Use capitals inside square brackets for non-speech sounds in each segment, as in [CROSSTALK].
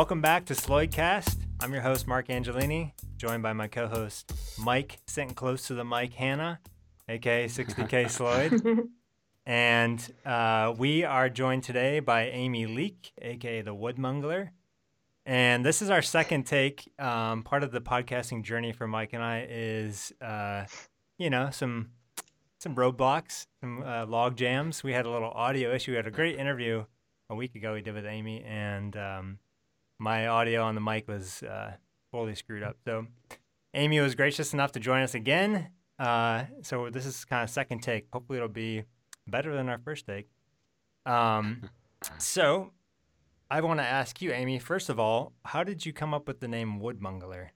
Welcome back to Sloydcast. I'm your host, Mark Angelini, joined by my co host, Mike, sitting close to the mic, Hannah, aka 60K [LAUGHS] Sloyd. and uh, we are joined today by Amy Leek, aka the Woodmongler. And this is our second take. Um, part of the podcasting journey for Mike and I is, uh, you know, some some roadblocks, some uh, log jams. We had a little audio issue. We had a great interview a week ago we did with Amy, and um, my audio on the mic was uh, fully screwed up. So Amy was gracious enough to join us again. Uh, so this is kind of second take. Hopefully it'll be better than our first take. Um, [LAUGHS] so I want to ask you, Amy. First of all, how did you come up with the name Woodmongler?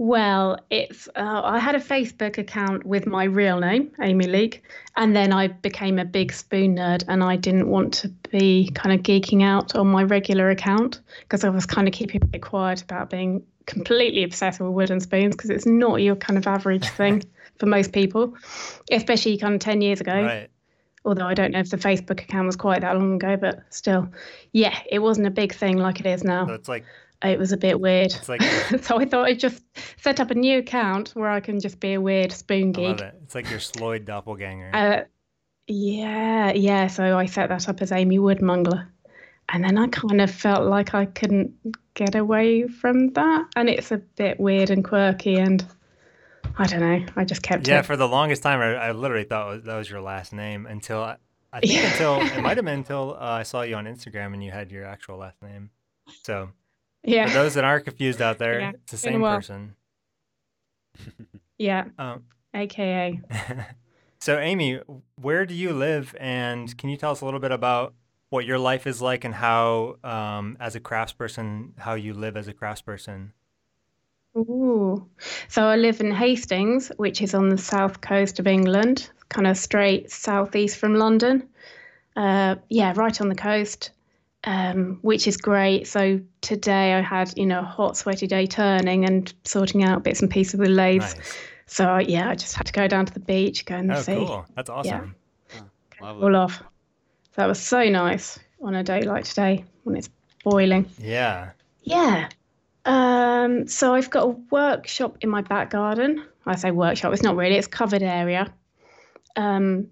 Well, it's uh, I had a Facebook account with my real name, Amy Leek, and then I became a big spoon nerd, and I didn't want to be kind of geeking out on my regular account because I was kind of keeping it quiet about being completely obsessed with wooden spoons because it's not your kind of average [LAUGHS] thing for most people, especially kind of ten years ago. Right. Although I don't know if the Facebook account was quite that long ago, but still, yeah, it wasn't a big thing like it is now. So it's like it was a bit weird. it's like [LAUGHS] so I thought I'd just set up a new account where I can just be a weird spoon I love geek. it. It's like your Sloyd doppelganger. Uh, yeah, yeah. So I set that up as Amy Woodmongler. And then I kind of felt like I couldn't get away from that. And it's a bit weird and quirky. And I don't know. I just kept yeah, it. for the longest time, I, I literally thought that was your last name until I, I think Yeah. until it [LAUGHS] might have been until uh, I saw you on Instagram and you had your actual last name. So for yeah. those that are confused out there, Yeah, it's the same while. person. Yeah. [LAUGHS] Um, AKA. [LAUGHS] so Amy, where do you live, and can you tell us a little bit about what your life is like and how, um, as a craftsperson, how you live as a craftsperson? Ooh. So I live in Hastings, which is on the south coast of England, kind of straight southeast from London. Uh, yeah, right on the coast, um, which is great. So today I had, you know, a hot, sweaty day turning and sorting out bits and pieces with lathes. Nice. So yeah, I just had to go down to the beach, go in the Oh, sea, cool. That's awesome. Lovely. all off. So that was so nice on a day like today when it's boiling. Yeah. Yeah. Um, so I've got a workshop in my back garden. I say workshop, it's not really, it's covered area. Um,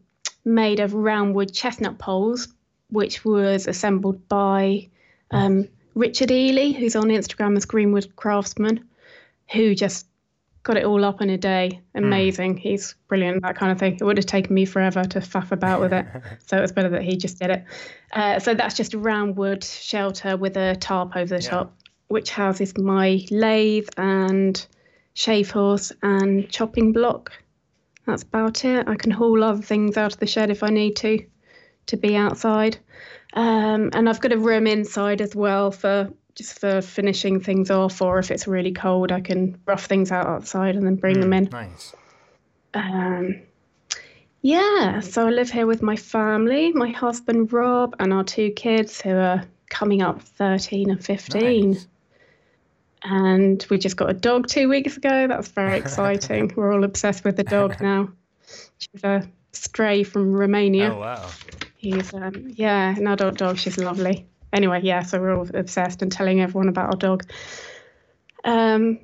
made of round wood chestnut poles, which was assembled by um, Richard Ely, who's on Instagram as Greenwood Craftsman, who just got it all up in a day. Amazing. He's brilliant, that kind of thing. It would have taken me forever to faff about with it. [LAUGHS] so it was better that he just did it. Uh, so that's just a roundwood shelter with a tarp over the Yeah. top, which houses my lathe and shave horse and chopping block. That's about it. I can haul other things out of the shed if I need to, to be outside. Um, and I've got a room inside as well for just for finishing things off, or if it's really cold, I can rough things out outside and then bring them Mm, in. Nice. Um, yeah, so I live here with my family, my husband Rob, and our two kids who are coming up 13 and 15. Nice. And we just got a dog two weeks ago. That's very [LAUGHS] exciting. We're all obsessed with the dog [LAUGHS] now. She's a stray from Romania. Oh wow. He's um, yeah, an adult dog. She's lovely. Anyway, yeah, so we're all obsessed and telling everyone about our dog. Um,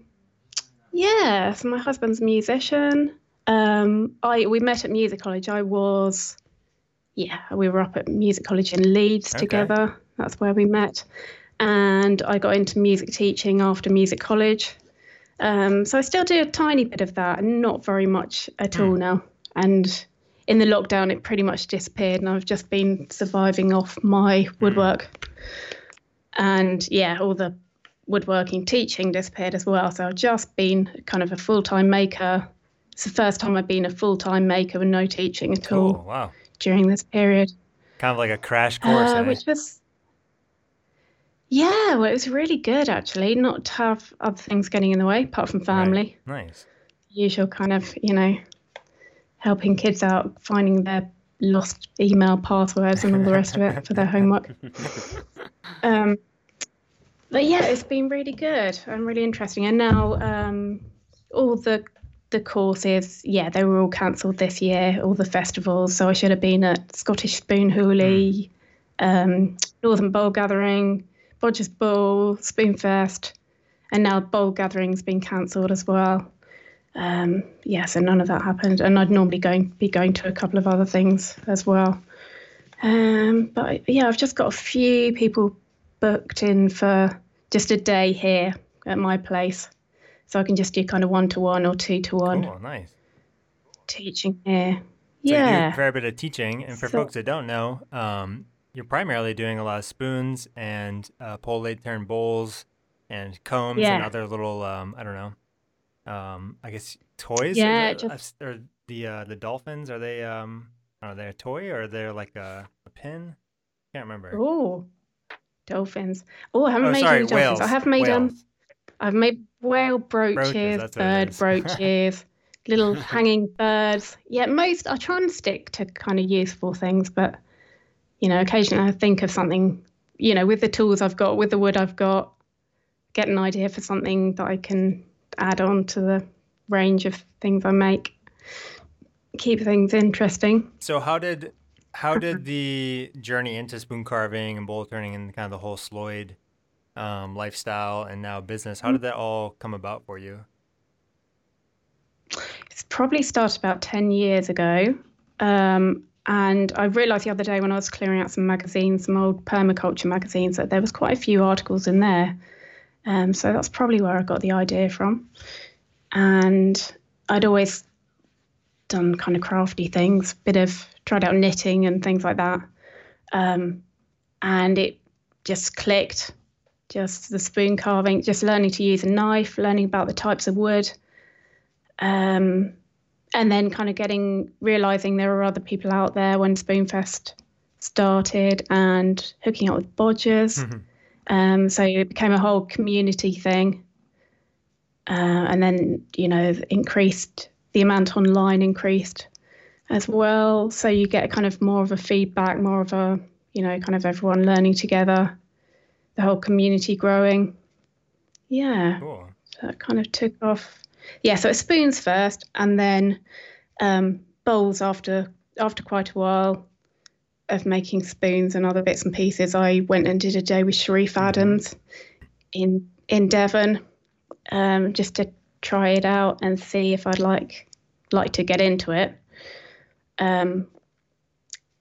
yeah, so my husband's a musician. Um, I we met at music college. I was, yeah, we were up at music college in Leeds Okay. together. That's where we met, and I got into music teaching after music college. Um, so I still do a tiny bit of that, and not very much at all now. And in the lockdown, it pretty much disappeared, and I've just been surviving off my woodwork. And yeah, all the woodworking teaching disappeared as well. So I've just been kind of a full time maker. It's the first time I've been a full time maker with no teaching at all Wow. during this period. Kind of like a crash course. Uh, eh? which was yeah, well, it was really good actually, not to have other things getting in the way apart from Right. family. Nice. Usual kind of, you know, helping kids out finding their lost email passwords and all the rest of it for their homework. [LAUGHS] Um, but yeah, it's been really good and really interesting. And now um, all the the courses, yeah, they were all cancelled this year. All the festivals, so I should have been at Scottish Spoon Hoolie, um, Northern Bowl Gathering, Bodger's Bowl, Spoonfest, and now Bowl Gathering's been cancelled as well. Um, yeah, so none of that happened, and I'd normally going be going to a couple of other things as well. Um, but yeah, I've just got a few people booked in for just a day here at my place, so I can just do kind of one to one or two to one. Oh, nice. Teaching here. So yeah. you do a fair bit of teaching, and for So- folks that don't know, um, you're primarily doing a lot of spoons and uh, pole laid turn bowls and combs and other little um, I don't know, um, I guess toys. Yeah, that- just- or the uh, the dolphins are they um, are they a toy or are they like a, a pin? Can't remember. Oh, dolphins. Oh, I haven't oh, made sorry, any dolphins. whales. I have made um. I've made whale brooches, it bird [LAUGHS] brooches, little hanging birds. Yeah, most I try and stick to kind of useful things, but you know, occasionally I think of something, you know, with the tools I've got, with the wood I've got, get an idea for something that I can add on to the range of things I make. Keep things interesting. So how did how did the journey into spoon carving and bowl turning and kind of the whole Sloyd um, lifestyle and now business, how did that all come about for you? It's probably started about 10 years ago. Um, and I realised the other day when I was clearing out some magazines, some old permaculture magazines, that there was quite a few articles in there. Um, so that's probably where I got the idea from. And I'd always done kind of crafty things, bit of tried out knitting and things like that. Um, and it just clicked. Just the spoon carving, just learning to use a knife, learning about the types of wood um, and then kind of getting realizing there are other people out there when Spoonfest started and hooking up with bodgers. Um, so it became a whole community thing. Uh, and then, you know, increased the amount online increased as well. So you get kind of more of a feedback, more of a, you know, kind of everyone learning together, the whole community growing. Yeah. Cool. So it kind of took off. Yeah, so it's spoons first, and then um, bowls after after quite a while of making spoons and other bits and pieces. I went and did a day with Sharif Adams in in Devon, um, just to try it out and see if I'd like like to get into it. Um,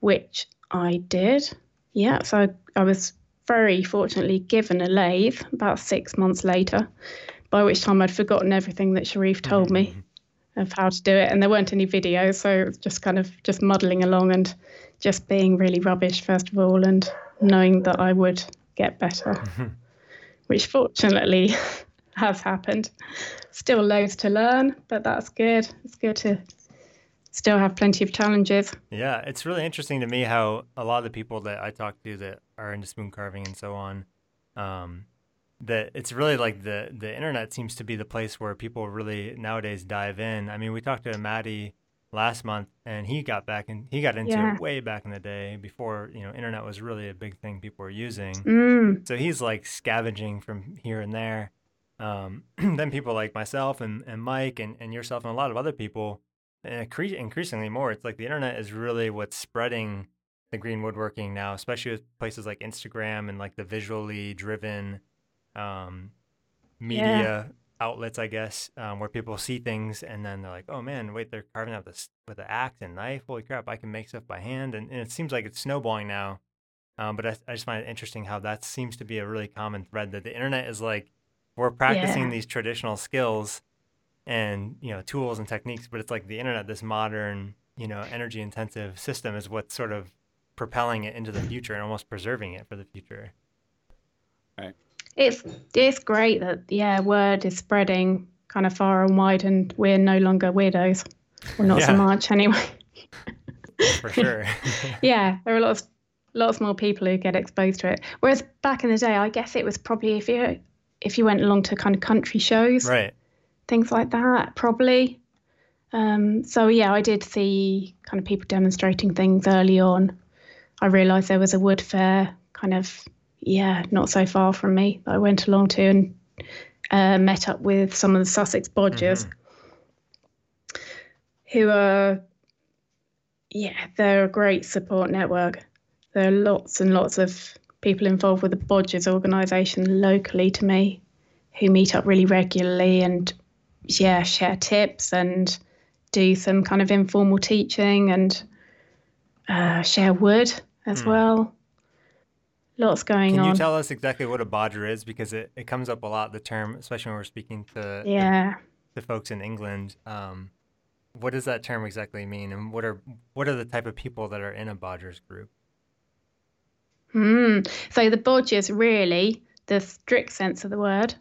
which I did. Yeah, so I, I was very fortunately given a lathe about six months later, by which time I'd forgotten everything that Sharif told me of how to do it, and there weren't any videos, so it was just kind of just muddling along and just being really rubbish first of all, and knowing that I would get better, which fortunately [LAUGHS] has happened. Still loads to learn, but that's good. It's good to still have plenty of challenges. Yeah, it's really interesting to me how a lot of the people that I talk to that are into spoon carving and so on, um, that it's really like the the internet seems to be the place where people really nowadays dive in. I mean, we talked to Maddie last month, and he got back and he got into Yeah. it way back in the day before you know internet was really a big thing people were using. Mm, So he's like scavenging from here and there. Um, [CLEARS THROAT] then people like myself and, and Mike and, and yourself and a lot of other people, and incre- increasingly more, it's like the internet is really what's spreading the green woodworking now, especially with places like Instagram and like the visually driven um, media outlets, I guess, um, where people see things and then they're like, oh man, wait, they're carving out this with an axe and knife. Holy crap, I can make stuff by hand. And, and it seems like it's snowballing now. Um, but I, I just find it interesting how that seems to be a really common thread that the internet is like, we're practicing Yeah. these traditional skills and, you know, tools and techniques, but it's like the internet, this modern, you know, energy intensive system is what's sort of propelling it into the future and almost preserving it for the future. It's it's great that yeah, word is spreading kind of far and wide, and we're no longer weirdos. Well, not so much anyway. [LAUGHS] For sure. [LAUGHS] yeah, there are lots lots more people who get exposed to it. Whereas back in the day, I guess it was probably if you if you went along to kind of country shows, right. things like that, probably. Um, so yeah, I did see kind of people demonstrating things early on. I realised there was a wood fair, kind of yeah, not so far from me that I went along to and uh, met up with some of the Sussex Bodgers, who are yeah, they're a great support network. There are lots and lots of people involved with the Bodgers organisation locally to me who meet up really regularly and yeah, share tips and do some kind of informal teaching and uh, share wood as mm. well. Lots going Can on. Can you tell us exactly what a bodger is? Because it, it comes up a lot, the term, especially when we're speaking to yeah. the, the folks in England. Um, what does that term exactly mean? And what are what are the type of people that are in a bodgers group? Mm. So the bodgers really, the strict sense of the word,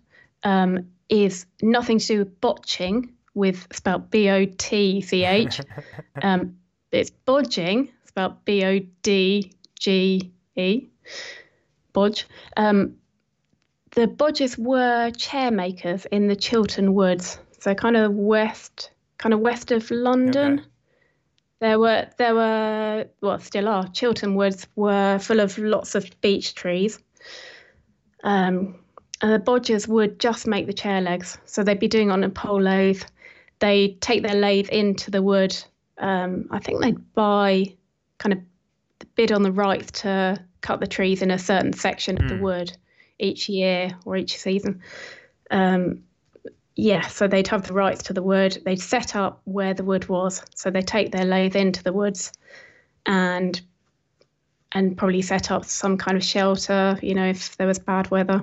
um, is nothing to do with botching, with spelled B O T C H. [LAUGHS] um, it's bodging, spelled B O D G E, bodge. Um, the Bodgers were chair makers in the Chiltern Woods, so kind of west, kind of west of London. Okay. There were there were well still are Chiltern Woods were full of lots of beech trees. Um, and the bodgers would just make the chair legs. So they'd be doing on a pole lathe. They take their lathe into the wood. Um, I think they'd buy kind of bid on the rights to cut the trees in a certain section of mm. the hmm. wood each year or each season. Um, yeah, so they'd have the rights to the wood. They'd set up where the wood was. So they take their lathe into the woods and and probably set up some kind of shelter, you know, if there was bad weather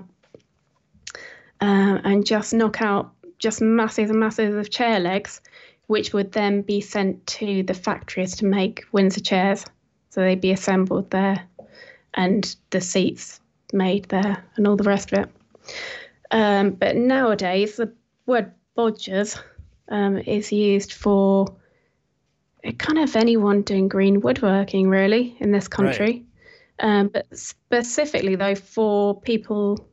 uh, and just knock out just masses and masses of chair legs, which would then be sent to the factories to make Windsor chairs. So they'd be assembled there and the seats made there and all the rest of it. Um, but nowadays, the word bodgers um, is used for kind of anyone doing green woodworking, really, in this country. Right. Um, but specifically, though, for people,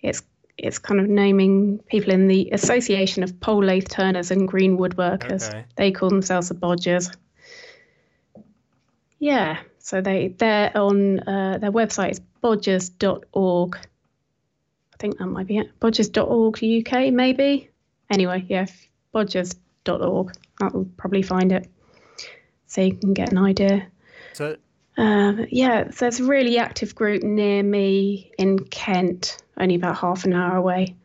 it's it's kind of naming people in the Association of Pole Lathe Turners and Green Woodworkers. Okay. They call themselves the Bodgers. Yeah, so they they're on uh, their website is bodgers.org. I think that might be it. Bodgers.org UK maybe. Anyway, yeah, bodgers.org. That will probably find it, so you can get an idea. So. Uh, yeah, there's a really active group near me in Kent only about half an hour away,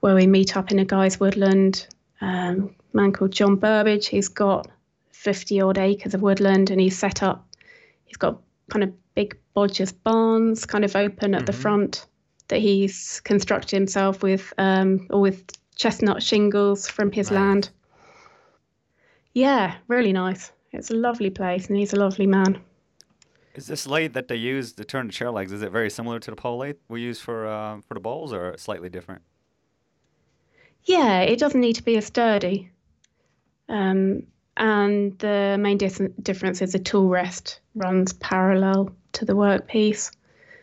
where we meet up in a guy's woodland. Um, man called John Burbage. He's got 50 odd acres of woodland and he's set up, he's got kind of big bodgers barns kind of open at mm-hmm. the front that he's constructed himself with, um, or with chestnut shingles from his nice. land. Yeah, really nice. It's a lovely place and he's a lovely man. Is this lathe that they use to turn the chair legs? Is it very similar to the pole lathe we use for uh, for the bowls, or slightly different? Yeah, it doesn't need to be as sturdy. Um, and the main dis- difference is the tool rest runs parallel to the workpiece.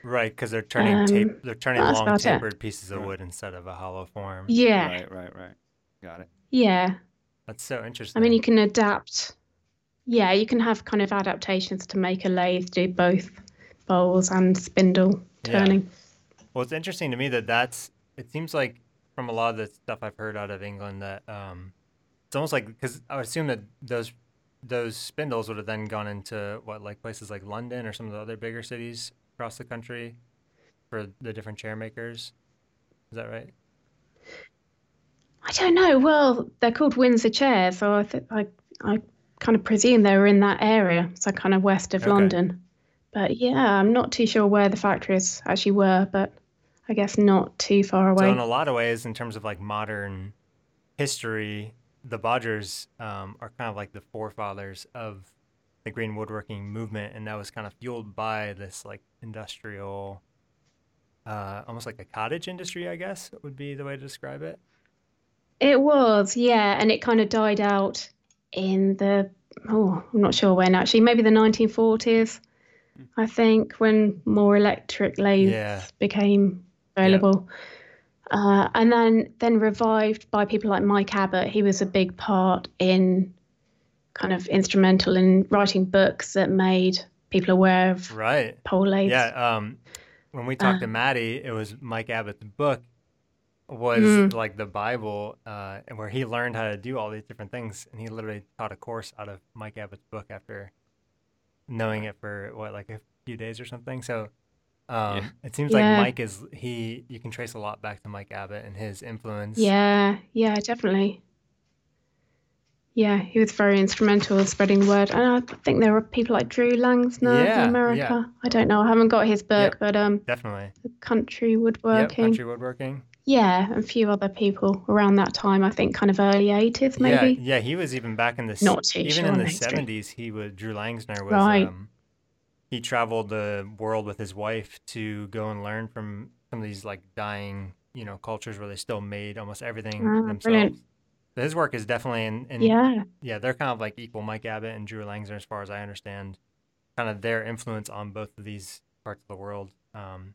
Right, because they're turning um, tape, they're turning long tapered it. pieces of wood instead of a hollow form. Yeah. Right, right, right. Got it. Yeah. That's so interesting. I mean, you can adapt yeah, you can have kind of adaptations to make a lathe do both bowls and spindle turning. Yeah. Well, it's interesting to me that that's. It seems like from a lot of the stuff I've heard out of England that um, it's almost like because I would assume that those those spindles would have then gone into what like places like London or some of the other bigger cities across the country for the different chair makers. Is that right? I don't know. Well, they're called Windsor chairs, so I think I I kind of presume they were in that area, so kind of west of okay. London. But yeah, I'm not too sure where the factories actually were, but I guess not too far away. So in a lot of ways, in terms of like modern history, the Bodgers um, are kind of like the forefathers of the green woodworking movement, and that was kind of fueled by this like industrial, uh, almost like a cottage industry, I guess would be the way to describe it. It was, yeah, and it kind of died out in the oh I'm not sure when actually maybe the 1940s I think when more electric lathes yeah. became available. Yeah. Uh, and then then revived by people like Mike Abbott. He was a big part in kind of instrumental in writing books that made people aware of right pole lathes. Yeah. Um, when we talked uh, to Maddie, it was Mike Abbott's book, was mm. like the Bible, uh, and where he learned how to do all these different things, and he literally taught a course out of Mike Abbott's book after knowing it for what like a few days or something. So Um, Yeah. It seems Yeah. like Mike is he. You can trace a lot back to Mike Abbott and his influence. Yeah, yeah, definitely. Yeah, he was very instrumental in spreading the word. And I think there were people like Drew Langsner Yeah, in America. yeah. I don't know. I haven't got his book, but um, definitely. the country Yep, woodworking. country woodworking. Yeah, a few other people around that time. I think kind of early 80s, maybe. Yeah, yeah. He was even back in the Not too even sure in the the seventies. He was Drew Langsner was. Right. Um, he traveled the world with his wife to go and learn from some of these like dying, you know, cultures where they still made almost everything Ah, themselves. brilliant. So his work is definitely in, in Yeah, yeah, they're kind of like equal Mike Abbott and Drew Langsner, as far as I understand, kind of their influence on both of these parts of the world. Um,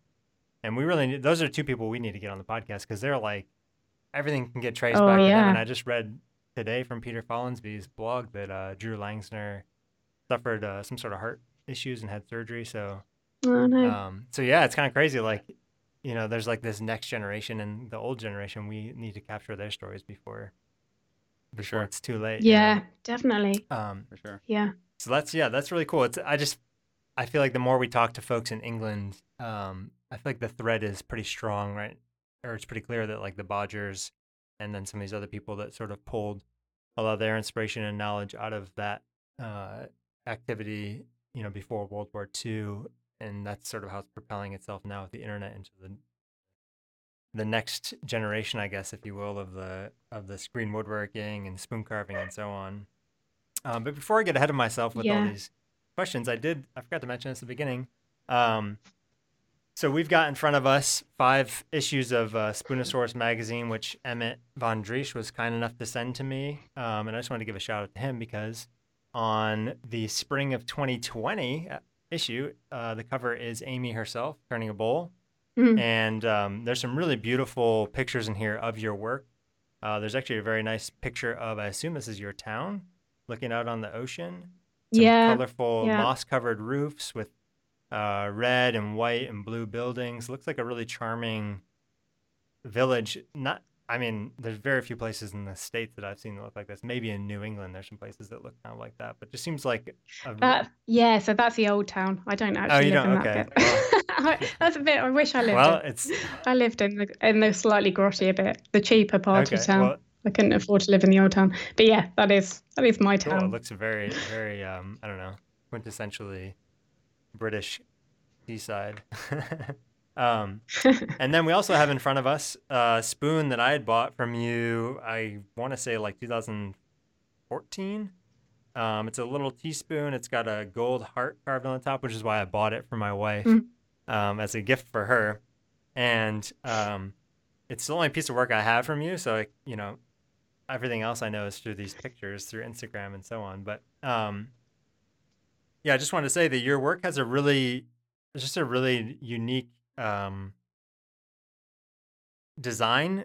and we really need, those are two people we need to get on the podcast because they're like everything can get traced Oh, back to them. yeah. And I just read today from Peter Follansbee's blog that uh, Drew Langsner suffered uh, some sort of heart issues and had surgery. So, I know. um, so yeah, it's kind of crazy. Like, you know, there's like this next generation and the old generation. We need to capture their stories before, before sure. it's too late. you know? yeah, definitely. Um, For sure. Yeah. so that's yeah, that's really cool. It's I just I feel like the more we talk to folks in England, um, I feel like the thread is pretty strong, right? Or it's pretty clear that like the Bodgers and then some of these other people that sort of pulled a lot of their inspiration and knowledge out of that uh, activity, you know, before World War II, and that's sort of how it's propelling itself now with the internet into the the next generation, I guess, if you will, of the of the green woodworking and spoon carving and so on. Um, but before I get ahead of myself with all these questions, I did I forgot to mention this at the beginning. Um, so we've got in front of us five issues of uh, Spoonosaurus magazine, which Emmet Van Driesche was kind enough to send to me, um, and I just wanted to give a shout out to him because on the spring of 2020 uh, issue, uh, the cover is Amy herself turning a bowl, Mm. and um, there's some really beautiful pictures in here of your work. Uh, there's actually a very nice picture of I assume this is your town, looking out on the ocean. Some Yeah, colorful yeah. moss-covered roofs with uh, red and white and blue buildings. Looks like a really charming village. Not, I mean, there's very few places in the states that I've seen that look like this. Maybe in New England, there's some places that look kind of like that, but just seems like a, That yeah, so that's the old town. I don't actually Oh, you live don't? in Okay. that bit. [LAUGHS] I- that's a bit. I wish I lived. well, in. it's I lived in the in the slightly grottier bit, the cheaper part okay. of town. Well, I couldn't afford to live in the old town. But yeah, that is that is my town. cool. It looks very, very, um, I don't know, quintessentially British seaside. [LAUGHS] um, and then we also have in front of us a spoon that I had bought from you. I want to say like 2014. Um, it's a little teaspoon. It's got a gold heart carved on the top, which is why I bought it for my wife Mm. um, as a gift for her. And um, it's the only piece of work I have from you. So, I, you know, everything else I know is through these pictures, through Instagram and so on. But um, yeah, I just wanted to say that your work has a really, it's just a really unique um, design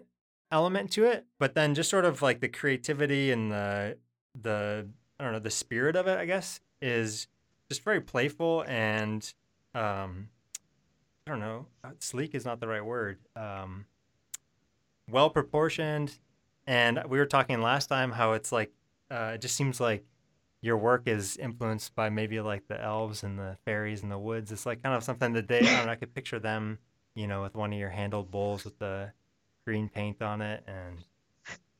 element to it. But then just sort of like the creativity and the the I don't know the spirit of it, I guess, is just very playful and um, I don't know, uh, sleek is not the right word. Um, well proportioned, and we were talking last time how it's like uh, it just seems like your work is influenced by maybe like the elves and the fairies in the woods. It's like kind of something that they I don't know, I could picture them, you know, with one of your handled bowls with the green paint on it and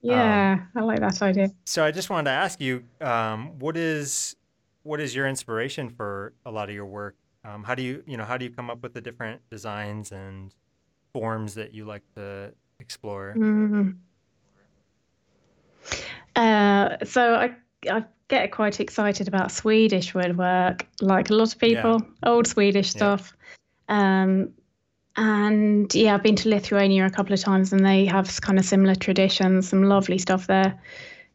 yeah, I like that idea. so I just wanted to ask you, um, what is what is your inspiration for a lot of your work? Um, how do you you know how do you come up with the different designs and forms that you like to explore? Mm. Uh, so I I get quite excited about Swedish woodwork, like a lot of Yeah. people, old Swedish Yeah. stuff. Um, and yeah, I've been to Lithuania a couple of times, and they have kind of similar traditions, some lovely stuff there.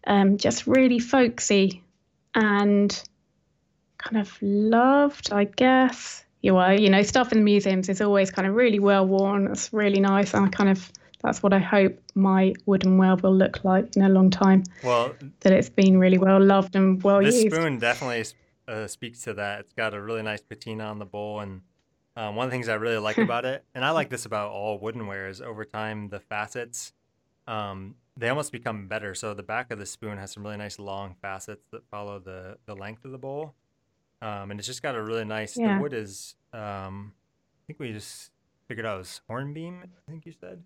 Um, just really folksy and kind of loved, I guess. You are, you know, stuff in the museums is always kind of really well worn. It's really nice, and I kind of that's what I hope my wooden well will look like in a long time. Well, That it's been really well loved and well this used. This spoon definitely uh, speaks to that. It's got a really nice patina on the bowl, and um, one of the things I really like [LAUGHS] about it, and I like this about all woodenware, is over time the facets, um, they almost become better. So the back of the spoon has some really nice long facets that follow the the length of the bowl, um, and it's just got a really nice. Yeah. The wood is um, I think we just figured out it was hornbeam. I think you said.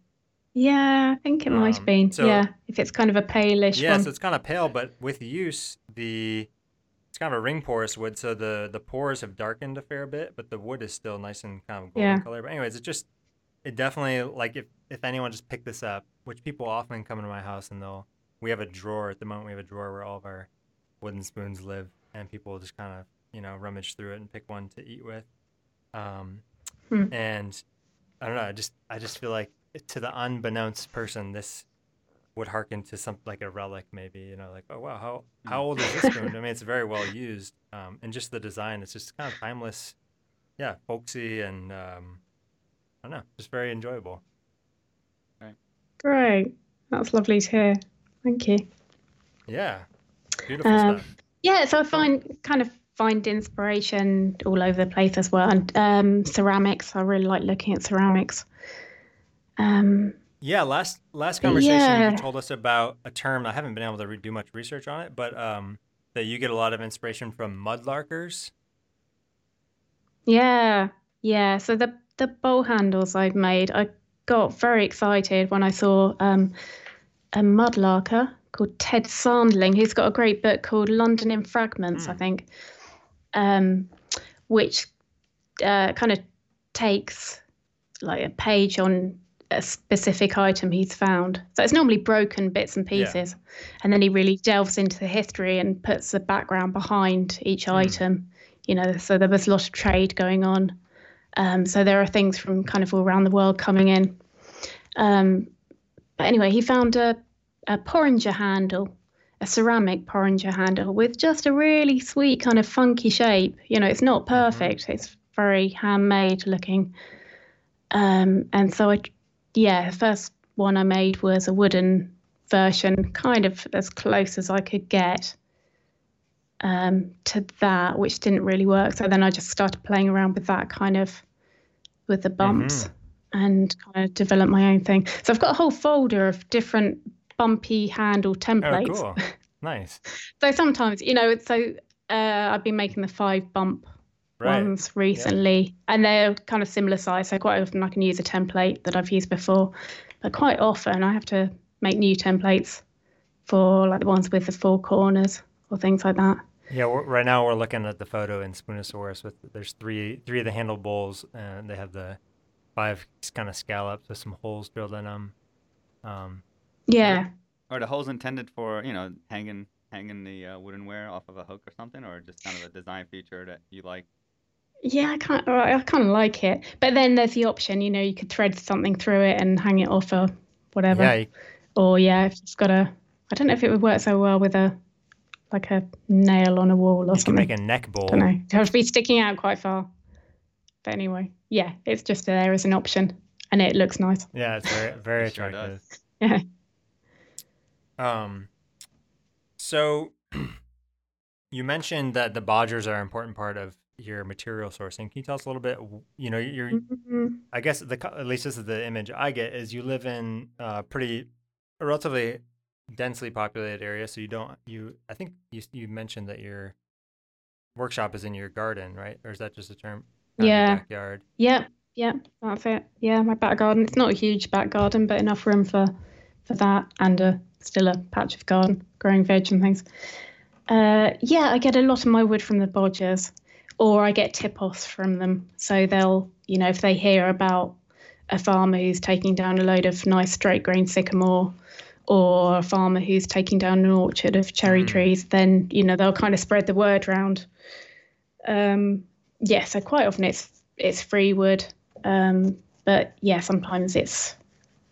Yeah, I think it might Um, have been. so- yeah, if it's kind of a palish Yeah, one. so it's kind of pale, but with use, the it's kind of a ring porous wood, so the the pores have darkened a fair bit, but the wood is still nice and kind of golden Yeah. color. But anyways, it just it definitely like if if anyone just picked this up, which people often come into my house and they'll we have a drawer at the moment. We have a drawer where all of our wooden spoons live, and people will just kind of you know rummage through it and pick one to eat with. Um, Hmm. and I don't know. I just I just feel like to the unbeknownst person, this would harken to some like a relic, maybe. You know, like oh wow, how how old is this spoon? I mean, it's very well used, um, and just the design, it's just kind of timeless. Yeah, folksy and um, I don't know, just very enjoyable. Great. That's lovely to hear. Thank you. Yeah, beautiful Um, stuff. Yeah, so I find kind of find inspiration all over the place as well. And um, ceramics, I really like looking at ceramics. Um, Yeah, last last conversation yeah. you told us about a term. I haven't been able to re- do much research on it, but um, that you get a lot of inspiration from mudlarkers. yeah, yeah. So the the bowl handles I've made, I got very excited when I saw um, a mudlarker called Ted Sandling, who's got a great book called London in Fragments, I Hmm. think, um, which uh, kind of takes like a page on a specific item he's found. So it's normally broken bits and Yeah. pieces, and then he really delves into the history and puts the background behind each item. You know, so there was a lot of trade going on. Um, so there are things from kind of all around the world coming in. Um, but anyway, he found a, a porringer handle, a ceramic porringer handle with just a really sweet kind of funky shape. You know, it's not perfect. It's very handmade looking. Um, and so I, yeah, the first one I made was a wooden version, kind of as close as I could get um, to that, which didn't really work. So then I just started playing around with that kind of with the bumps and kind of developed my own thing. So I've got a whole folder of different bumpy handle templates. Oh, templates. cool, [LAUGHS] nice. So sometimes, you know, so uh, I've been making the five bump Right. ones recently, and they're kind of similar size. So quite often I can use a template that I've used before, but quite often I have to make new templates for like the ones with the four corners or things like that. Yeah, we're, right now we're looking at the photo in Spoonosaurus with there's three three of the handle bowls and they have the five kind of scallops with some holes drilled in them. Um, Yeah. Are the holes intended for you know hanging hanging the uh, woodenware off of a hook or something, or just kind of a design feature that you like? Yeah, I can't. I kind of like it, but then there's the option. You know, you could thread something through it and hang it off or whatever. yeah, you- Or yeah, if you've got a. I don't know if it would work so well with a, like a nail on a wall or you can make a neck bowl. I don't know. [LAUGHS] It has to be sticking out quite far. But anyway, yeah, it's just there as an option, and it looks nice. Yeah, it's very very It sure attractive. [LAUGHS] Yeah. Um, so [CLEARS THROAT] you mentioned that the bodgers are an important part of your material sourcing. Can you tell us a little bit? You know, you're Mhm. I guess the at least this is the image I get is you live in a pretty a relatively densely populated area, so you don't you I think you you mentioned that your workshop is in your garden, right? Or is that just a term? Not in your Yeah. backyard. Yep, yep, that's it. Yeah, my back garden. It's not a huge back garden, but enough room for for that and a still a patch of garden, growing veg and things. Uh, yeah, I get a lot of my wood from the bodgers, or I get tip-offs from them. So they'll, you know, if they hear about a farmer who's taking down a load of nice straight grain sycamore, or a farmer who's taking down an orchard of cherry Mm. trees, then you know they'll kind of spread the word round. Um, yeah, so quite often it's it's free wood, um, but yeah, sometimes it's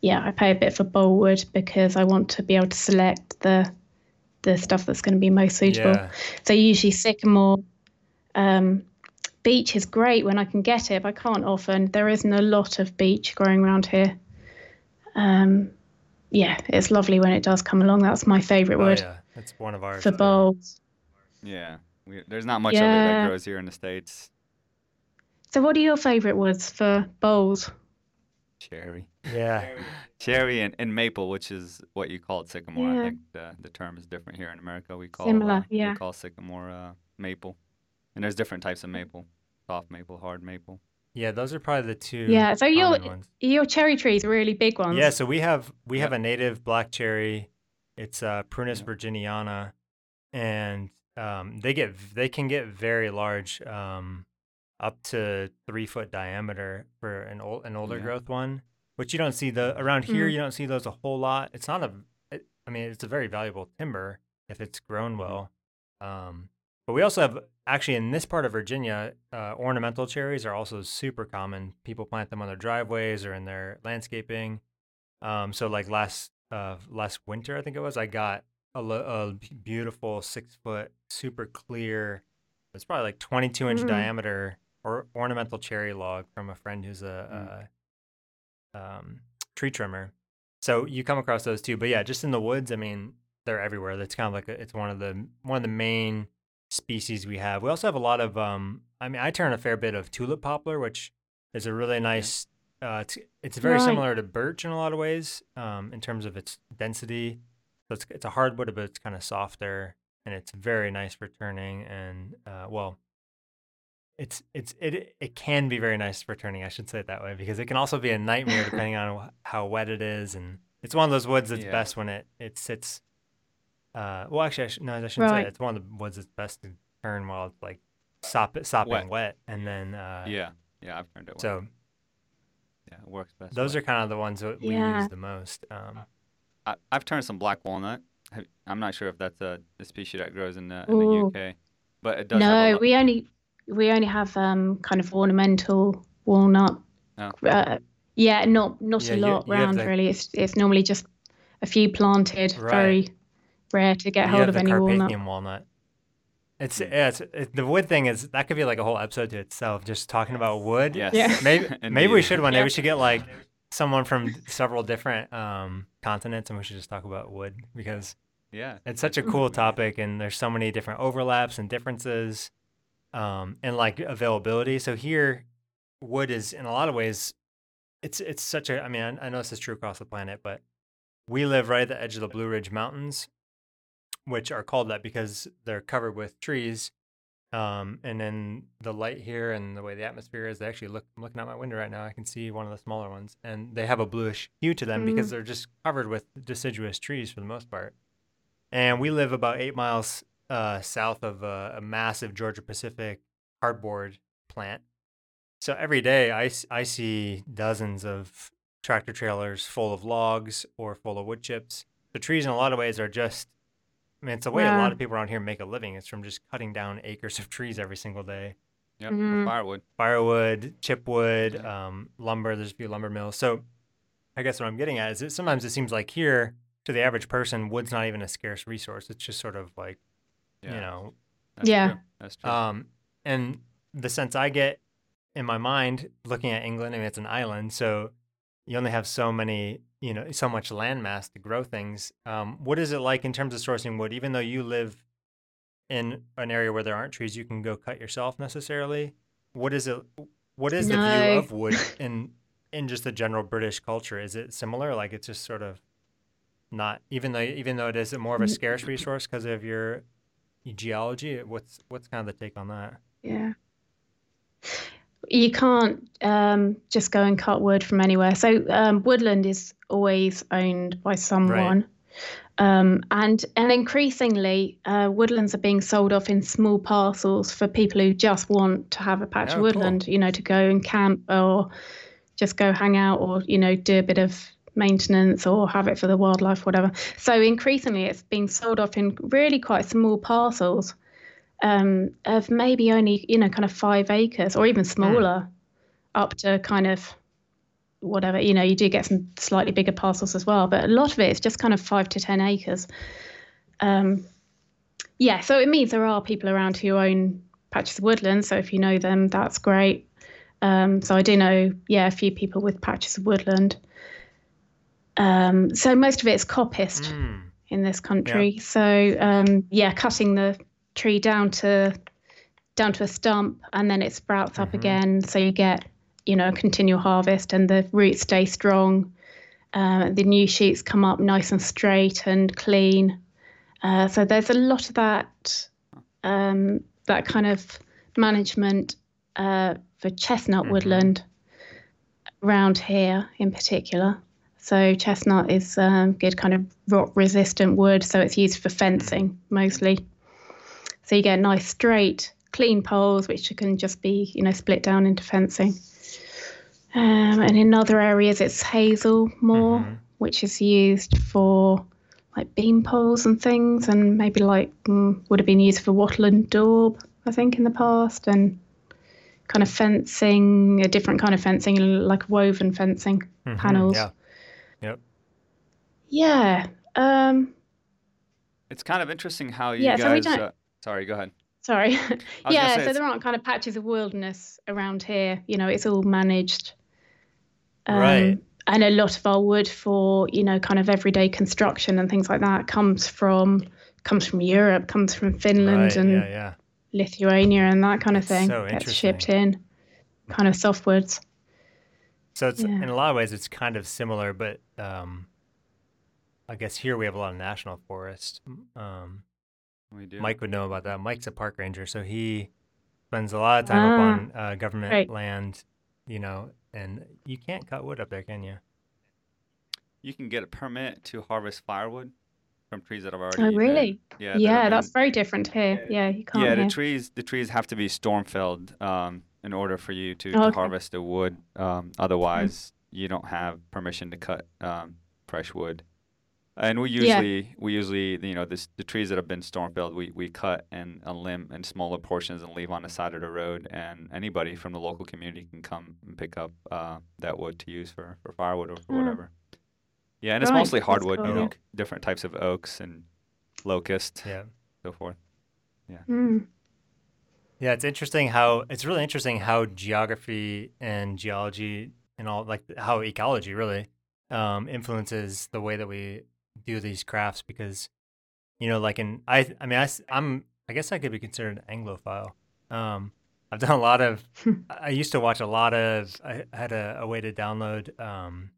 yeah I pay a bit for bowl wood because I want to be able to select the the stuff that's going to be most suitable. Yeah. So usually sycamore, um, beech is great when I can get it, but I can't often. There isn't a lot of beech growing around here. Um, yeah, it's lovely when it does come along. That's my favourite Oh, wood yeah. That's one of ours. for too. bowls. Yeah, we, there's not much of it that grows here in the states. So what are your favourite woods for bowls? Cherry, Yeah. [LAUGHS] cherry, and, and maple, which is what you call it sycamore. Yeah. I think the the term is different here in America. We call Similar, uh, yeah. we call sycamore uh, maple, and there's different types of maple: soft maple, hard maple. Yeah, those are probably the two. Yeah, so your ones. your cherry trees are really big ones. Yeah, so we have we have Yep. a native black cherry. It's uh, Prunus Yep. virginiana, and um, they get they can get very large, um, up to three foot diameter for an old an older Yeah. growth one. Which you don't see the around here. Mhm. You don't see those a whole lot. It's not a. It, I mean, it's a very valuable timber if it's grown well. Um, but we also have actually in this part of Virginia, uh, ornamental cherries are also super common. People plant them on their driveways or in their landscaping. Um, so like last uh, last winter, I think it was, I got a, lo- a beautiful six foot, super clear. It's probably like 22 inch Mm. diameter or ornamental cherry log from a friend who's a, uh um, tree trimmer. So you come across those too, but yeah, just in the woods. I mean, they're everywhere. That's kind of like a, it's one of the one of the main species we have. We also have a lot of. Um, I mean, I turn a fair bit of tulip poplar, which is a really nice. Uh, it's, it's very Right. similar to birch in a lot of ways, um, in terms of its density. So it's it's a hardwood, but it's kind of softer, and it's very nice for turning. And uh, well, it's it's it it can be very nice for turning. I should say it that way because it can also be a nightmare [LAUGHS] depending on how wet it is, and it's one of those woods that's Yeah. best when it it sits. Uh, well, actually, I sh- no, I shouldn't say Right. that. It's one of the woods that's best to turn while it's like sop sopping Wet. wet, and then uh, yeah, yeah, I've turned it. well. So yeah, it works best. those way. are kind of the ones that we Yeah. use the most. Um, I, I've turned some black walnut. I'm not sure if that's a, a species that grows in the, in the UK, but it does. have No, lot- we only we only have um kind of ornamental walnut. Oh. Uh, yeah, not not Yeah, a lot you have round the- really. It's it's normally just a few planted. Right. Very rare to get you hold have of the any walnut. Carpathian walnut. It's, yeah, it's it, the wood thing is that could be like a whole episode to itself, just talking about wood. Yes. Yeah. [LAUGHS] Maybe maybe we should one day. Yeah. We should get like someone from several different um, continents, and we should just talk about wood because Yeah. it's such a cool topic, and there's so many different overlaps and differences, um, and like availability. So here, wood is in a lot of ways, it's it's such a. I mean, I, I know this is true across the planet, but we live right at the edge of the Blue Ridge Mountains, which are called that because they're covered with trees. Um, and then the light here and the way the atmosphere is, they actually look. I'm looking out my window right now. I can see one of the smaller ones, and they have a bluish hue to them because they're just covered with deciduous trees for the most part. And we live about eight miles uh, south of a, a massive Georgia Pacific cardboard plant. So every day I, I see dozens of tractor trailers full of logs or full of wood chips. The trees, in a lot of ways, are just, I mean, it's the way a lot of people around here make a living. It's from just cutting down acres of trees every single day Yep. Mhm. Firewood. firewood, chipwood, um, lumber. There's a few lumber mills. So I guess what I'm getting at is that sometimes it seems like here, to the average person, wood's not even a scarce resource. It's just sort of like, Yeah. you know, That's Yeah. True. That's true. um, and the sense I get in my mind looking at England, I mean, it's an island, so you only have so many, you know, so much landmass to grow things. Um, what is it like in terms of sourcing wood? Even though you live in an area where there aren't trees, you can go cut yourself necessarily. What is it? What is the view of wood in in just the general British culture? Is it similar? Like it's just sort of not even though even though it is more of a scarce resource because of your geology. What's what's kind of the take on that? Yeah. You can't um, just go and cut wood from anywhere. So um, woodland is always owned by someone. Um, and and increasingly, uh, woodlands are being sold off in small parcels for people who just want to have a patch Oh, of cool. woodland, you know, to go and camp or just go hang out or you know do a bit of maintenance or have it for the wildlife, whatever. So increasingly, it's being sold off in really quite small parcels um, of maybe only you know kind of five acres or even smaller, up to kind of whatever you know you do get some slightly bigger parcels as well but a lot of it is just kind of five to ten acres. Um, yeah so it means there are people around who own patches of woodland so if you know them that's great. Um, so i do know yeah a few people with patches of woodland. Um, so most of it is coppiced Mm. in this country. So um, yeah, cutting the tree down to down to a stump, and then it sprouts up Mhm. again. So you get you know a continual harvest, and the roots stay strong. Uh, the new shoots come up nice and straight and clean. Uh, so there's a lot of that um, that kind of management uh, for chestnut Mhm. woodland around here in particular. So chestnut is um, good kind of rot resistant wood, so it's used for fencing mostly. So you get nice straight, clean poles which can just be you know split down into fencing. Um, and in other areas it's hazel more, Mhm. which is used for like beam poles and things, and maybe like mm, would have been used for wattle and daub, I think, in the past, and kind of fencing, a different kind of fencing, like woven fencing Mhm, panels. Yeah. Yep. Yeah. Um, It's kind of interesting how you Yeah, so we guys. don't- Uh, sorry, go ahead. sorry. [LAUGHS] I was [LAUGHS] gonna yeah, so it's- there aren't kind of patches of wilderness around here. You know, it's all managed. Um, Right. And a lot of our wood for you know kind of everyday construction and things like that comes from comes from Europe, comes from Finland Right. and Yeah. Yeah. Lithuania and that kind of thing. so Gets shipped in, kind of softwoods. So it's Yeah. in a lot of ways it's kind of similar, but um, I guess here we have a lot of national forest. Um, We do. Mike would know about that. Mike's a park ranger, so he spends a lot of time up Ah, on uh, government right. land, you know, and you can't cut wood up there, can you? You can get a permit to harvest firewood from trees that have already. Oh, been- really? yeah. that Yeah, have that's been- very different here. Yeah, you can't. yeah, the here. trees the trees have to be storm felled um, in order for you to, Oh, to okay. Mm. harvest the wood. Um, otherwise, you don't have permission to cut um, fresh wood. And we Yeah. usually we usually you know this, the trees that have been storm felled we, we cut and a limb in smaller portions and leave on the side of the road and anybody from the local community can come and pick up uh, that wood to use for, for firewood or for Ah. whatever. Yeah, and it's mostly that's hardwood, you cool. know, different types of oaks and locust, Yeah. so forth. Mm. Yeah, it's interesting how it's really interesting how geography and geology and all like how ecology really um, influences the way that we do these crafts because you know like in I I mean I, am I guess I could be considered an Anglophile. Um, I've done a lot of I used to watch a lot of I had a, a way to download um,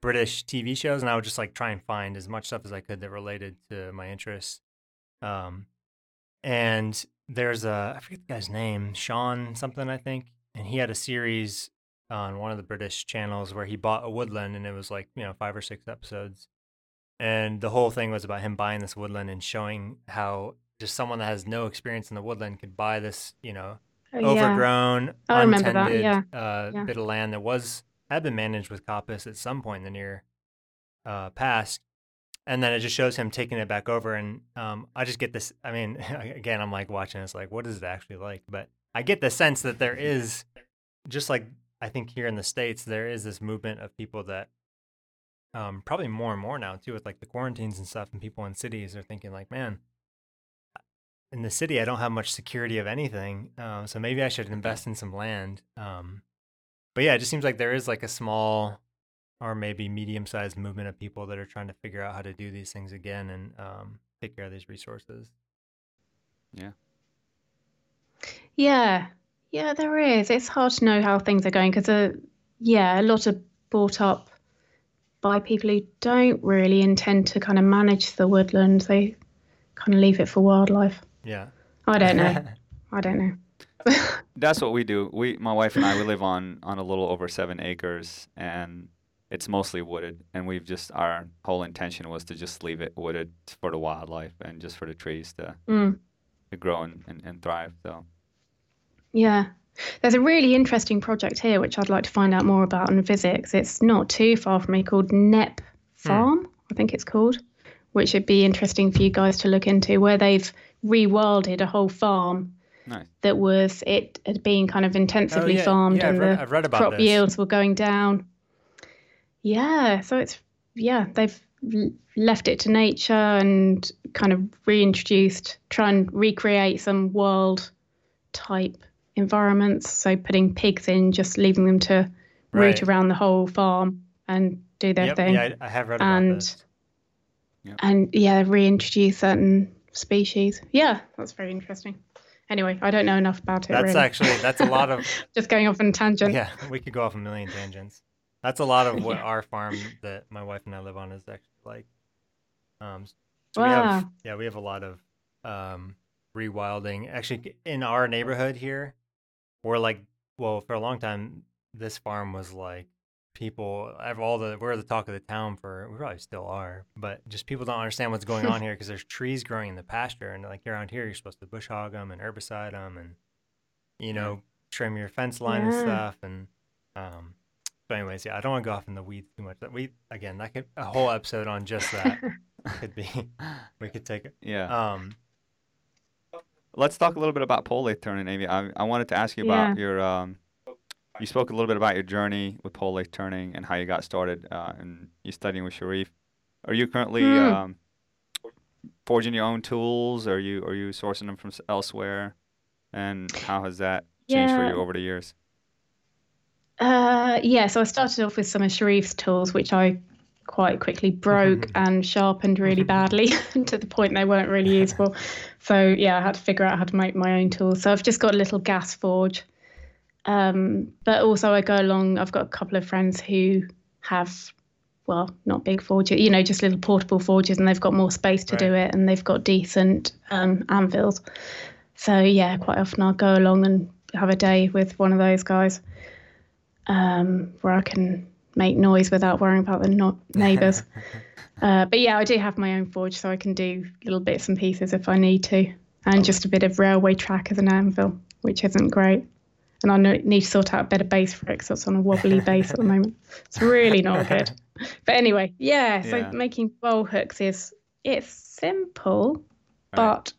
British TV shows and I would just like try and find as much stuff as I could that related to my interests. Um, and there's a I forget the guy's name, Sean something I think, and he had a series on one of the British channels where he bought a woodland and it was like you know five or six episodes, and the whole thing was about him buying this woodland and showing how just someone that has no experience in the woodland could buy this you know Oh, overgrown, untended yeah. Uh, Yeah. bit of land that was had been managed with coppice at some point in the near uh, past, and then it just shows him taking it back over. And um, I just get this. I mean, [LAUGHS] again, I'm like watching. It's like, what is it actually like? But I get the sense that there is, just like I think here in the states, there is this movement of people that. Um, probably more and more now too, with like the quarantines and stuff, and people in cities are thinking like, man, in the city, I don't have much security of anything. Uh, so maybe I should invest in some land. Um, but yeah, it just seems like there is like a small or maybe medium sized movement of people that are trying to figure out how to do these things again and um, take care of these resources. Yeah, yeah, Yeah, there is. It's hard to know how things are going because, uh, yeah, a lot of brought up by people who don't really intend to kind of manage the woodland. They kind of leave it for wildlife. Yeah. I don't know. [LAUGHS] I don't know. [LAUGHS] That's what we do. We, my wife and I, we live on on a little over seven acres, and it's mostly wooded. And we've just our whole intention was to just leave it wooded for the wildlife and just for the trees to, Mm, to grow and, and, and thrive. So yeah. There's a really interesting project here which I'd like to find out more about and visit 'cause it's not too far from me called Knepp hmm. Farm, I think it's called, which would be interesting for you guys to look into, where they've rewilded a whole farm nice. that was it had been kind of intensively Oh, yeah, farmed yeah, and I've read- the read about crop this. yields were going down. Yeah, so it's yeah they've left it to nature and kind of reintroduced, try and recreate some wild type environments. So putting pigs in, just leaving them to Right. root around the whole farm and do their Yep, thing. yeah, I, I have read about And- this. and yeah, reintroduce certain species. Yeah, that's very interesting. Anyway, I don't know enough about it. That's really. actually that's a lot of [LAUGHS] just going off on a tangent. yeah. We could go off a million tangents. That's a lot of what Yeah. our farm that my wife and I live on is actually like. Um, so we Wow. have yeah we have a lot of um rewilding. Actually, in our neighborhood here, we're like well, for a long time, this farm was like people, ev- all the we're the talk of the town for. We probably still are, but just people don't understand what's going on [LAUGHS] here because there's trees growing in the pasture, and like around here, you're supposed to bush hog them and herbicide them, and you know trim your fence line and stuff, and um. But anyways, yeah, I don't want to go off in the weeds too much. That we again, that could a whole episode on just that [LAUGHS] could be. [LAUGHS] We could take it. Yeah. Um, Let's talk a little bit about pole lathe turning, Amy. I, I wanted to ask you about Yeah. your. Um, you spoke a little bit about your journey with pole lathe turning and how you got started, uh, and you studying with Sharif. Are you currently Hmm. um, forging your own tools? Are you are you sourcing them from elsewhere? And how has that changed for you over the years? Uh, yeah, so I started off with some of Sharif's tools, which I quite quickly broke and sharpened really badly [LAUGHS] to the point they weren't really [LAUGHS] useful. So yeah, I had to figure out how to make my own tools. So I've just got a little gas forge. Um, but also I go along. I've got a couple of friends who have, well, not big forges, you know, just little portable forges, and they've got more space to do it, and they've got decent um, anvils. So yeah, quite often I'll go along and have a day with one of those guys um, where I can make noise without worrying about the no- [LAUGHS] neighbours. uh, but yeah, I do have my own forge, so I can do little bits and pieces if I need to, and just a bit of railway track as an anvil, which isn't great. And I need to sort out a better base for it because it's on a wobbly [LAUGHS] base at the moment. It's really not good. But anyway, yeah. So Yeah. making bowl hooks is it's simple, Right. but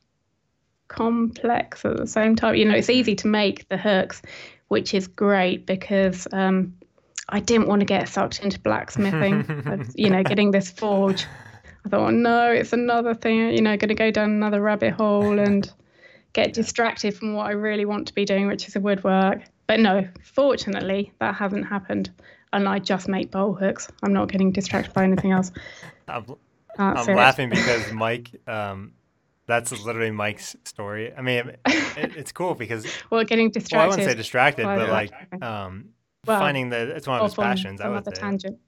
complex at the same time. You know, it's easy to make the hooks, which is great because um, I didn't want to get sucked into blacksmithing. You know, getting this forge. I thought, oh, no, it's another thing. You know, going to go down another rabbit hole and get distracted from what I really want to be doing, which is the woodwork. But no, fortunately, that hasn't happened. And I just make bowl hooks. I'm not getting distracted by anything else. [LAUGHS] I'm, I'm laughing because Mike, um, that's literally Mike's story. I mean, it, it, it's cool because [LAUGHS] Well, getting well, I wouldn't say distracted, but like um, Well, finding the it's one of his off on passions. I some would say. tangent.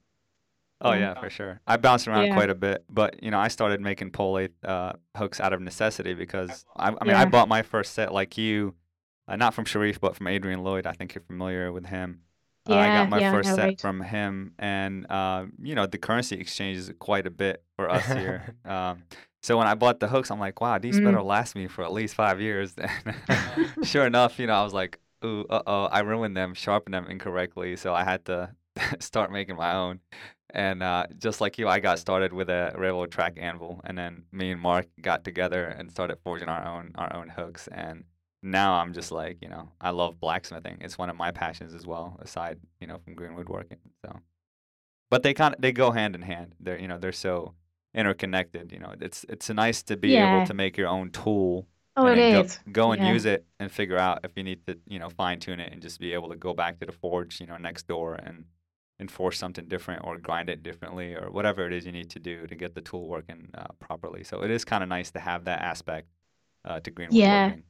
Oh Yeah. yeah, for sure. I bounced around Yeah. quite a bit, but you know, I started making pole lathe uh, hooks out of necessity because I, I mean, I bought my first set like you, uh, not from Sharif, but from Adrian Lloyd. I think you're familiar with him. Uh, I got my yeah, first know set Wade. from him, and uh, you know, the currency exchanges quite a bit for us here. [LAUGHS] um, so when I bought the hooks, I'm like, wow, these Mm. better last me for at least five years. And [LAUGHS] sure enough, you know, I was like, ooh, uh oh, I ruined them, sharpened them incorrectly, so I had to [LAUGHS] start making my own. And uh, just like you, I got started with a railroad track anvil, and then me and Mark got together and started forging our own our own hooks. And now I'm just like, you know, I love blacksmithing. It's one of my passions as well, aside, you know, from green woodworking. So, but they kind of they go hand in hand. They're you know they're so interconnected. You know, it's it's nice to be Yeah. able to make your own tool Oh, it. Go, go and yeah. use it and figure out if you need to, you know, fine tune it and just be able to go back to the forge, you know, next door and enforce something different or grind it differently or whatever it is you need to do to get the tool working uh, properly. So it is kind of nice to have that aspect uh, to green Yeah. woodworking.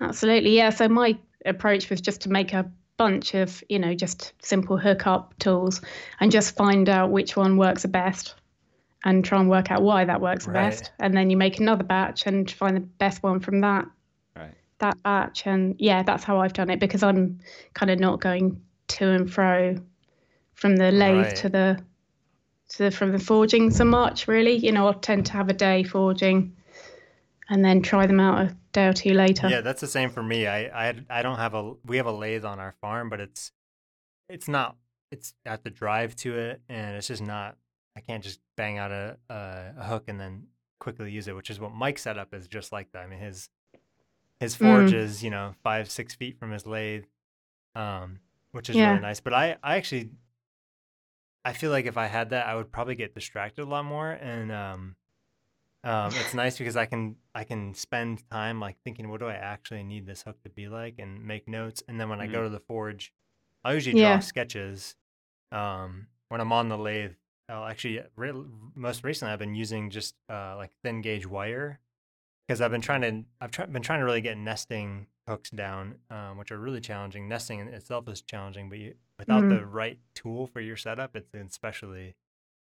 Absolutely, yeah. So my approach was just to make a bunch of, you know, just simple hookup tools and just find out which one works the best and try and work out why that works the Right. best. And then you make another batch and find the best one from that Right. that batch. And yeah, that's how I've done it because I'm kind of not going to and fro from the lathe Right. to the to the, from the forging so much really. You know, I tend to have a day forging and then try them out a day or two later. Yeah, that's the same for me. I, I I don't have a we have a lathe on our farm, but it's it's not it's I have to drive to it, and it's just not. I can't just bang out a a, a hook and then quickly use it, which is what Mike's setup is just like that. I mean his his forge Mm. is you know five six feet from his lathe, um, which is Yeah. really nice. But I I actually I feel like if I had that, I would probably get distracted a lot more, and um, um, it's nice because I can I can spend time like thinking, what do I actually need this hook to be like, and make notes. And then when I go to the forge, I usually draw Yeah. sketches. Um, when I'm on the lathe, I'll actually re- most recently I've been using just uh, like thin gauge wire because I've been trying to I've try, been trying to really get nesting hooks down, um, which are really challenging. Nesting in itself is challenging, but you, without Mhm. the right tool for your setup, it's especially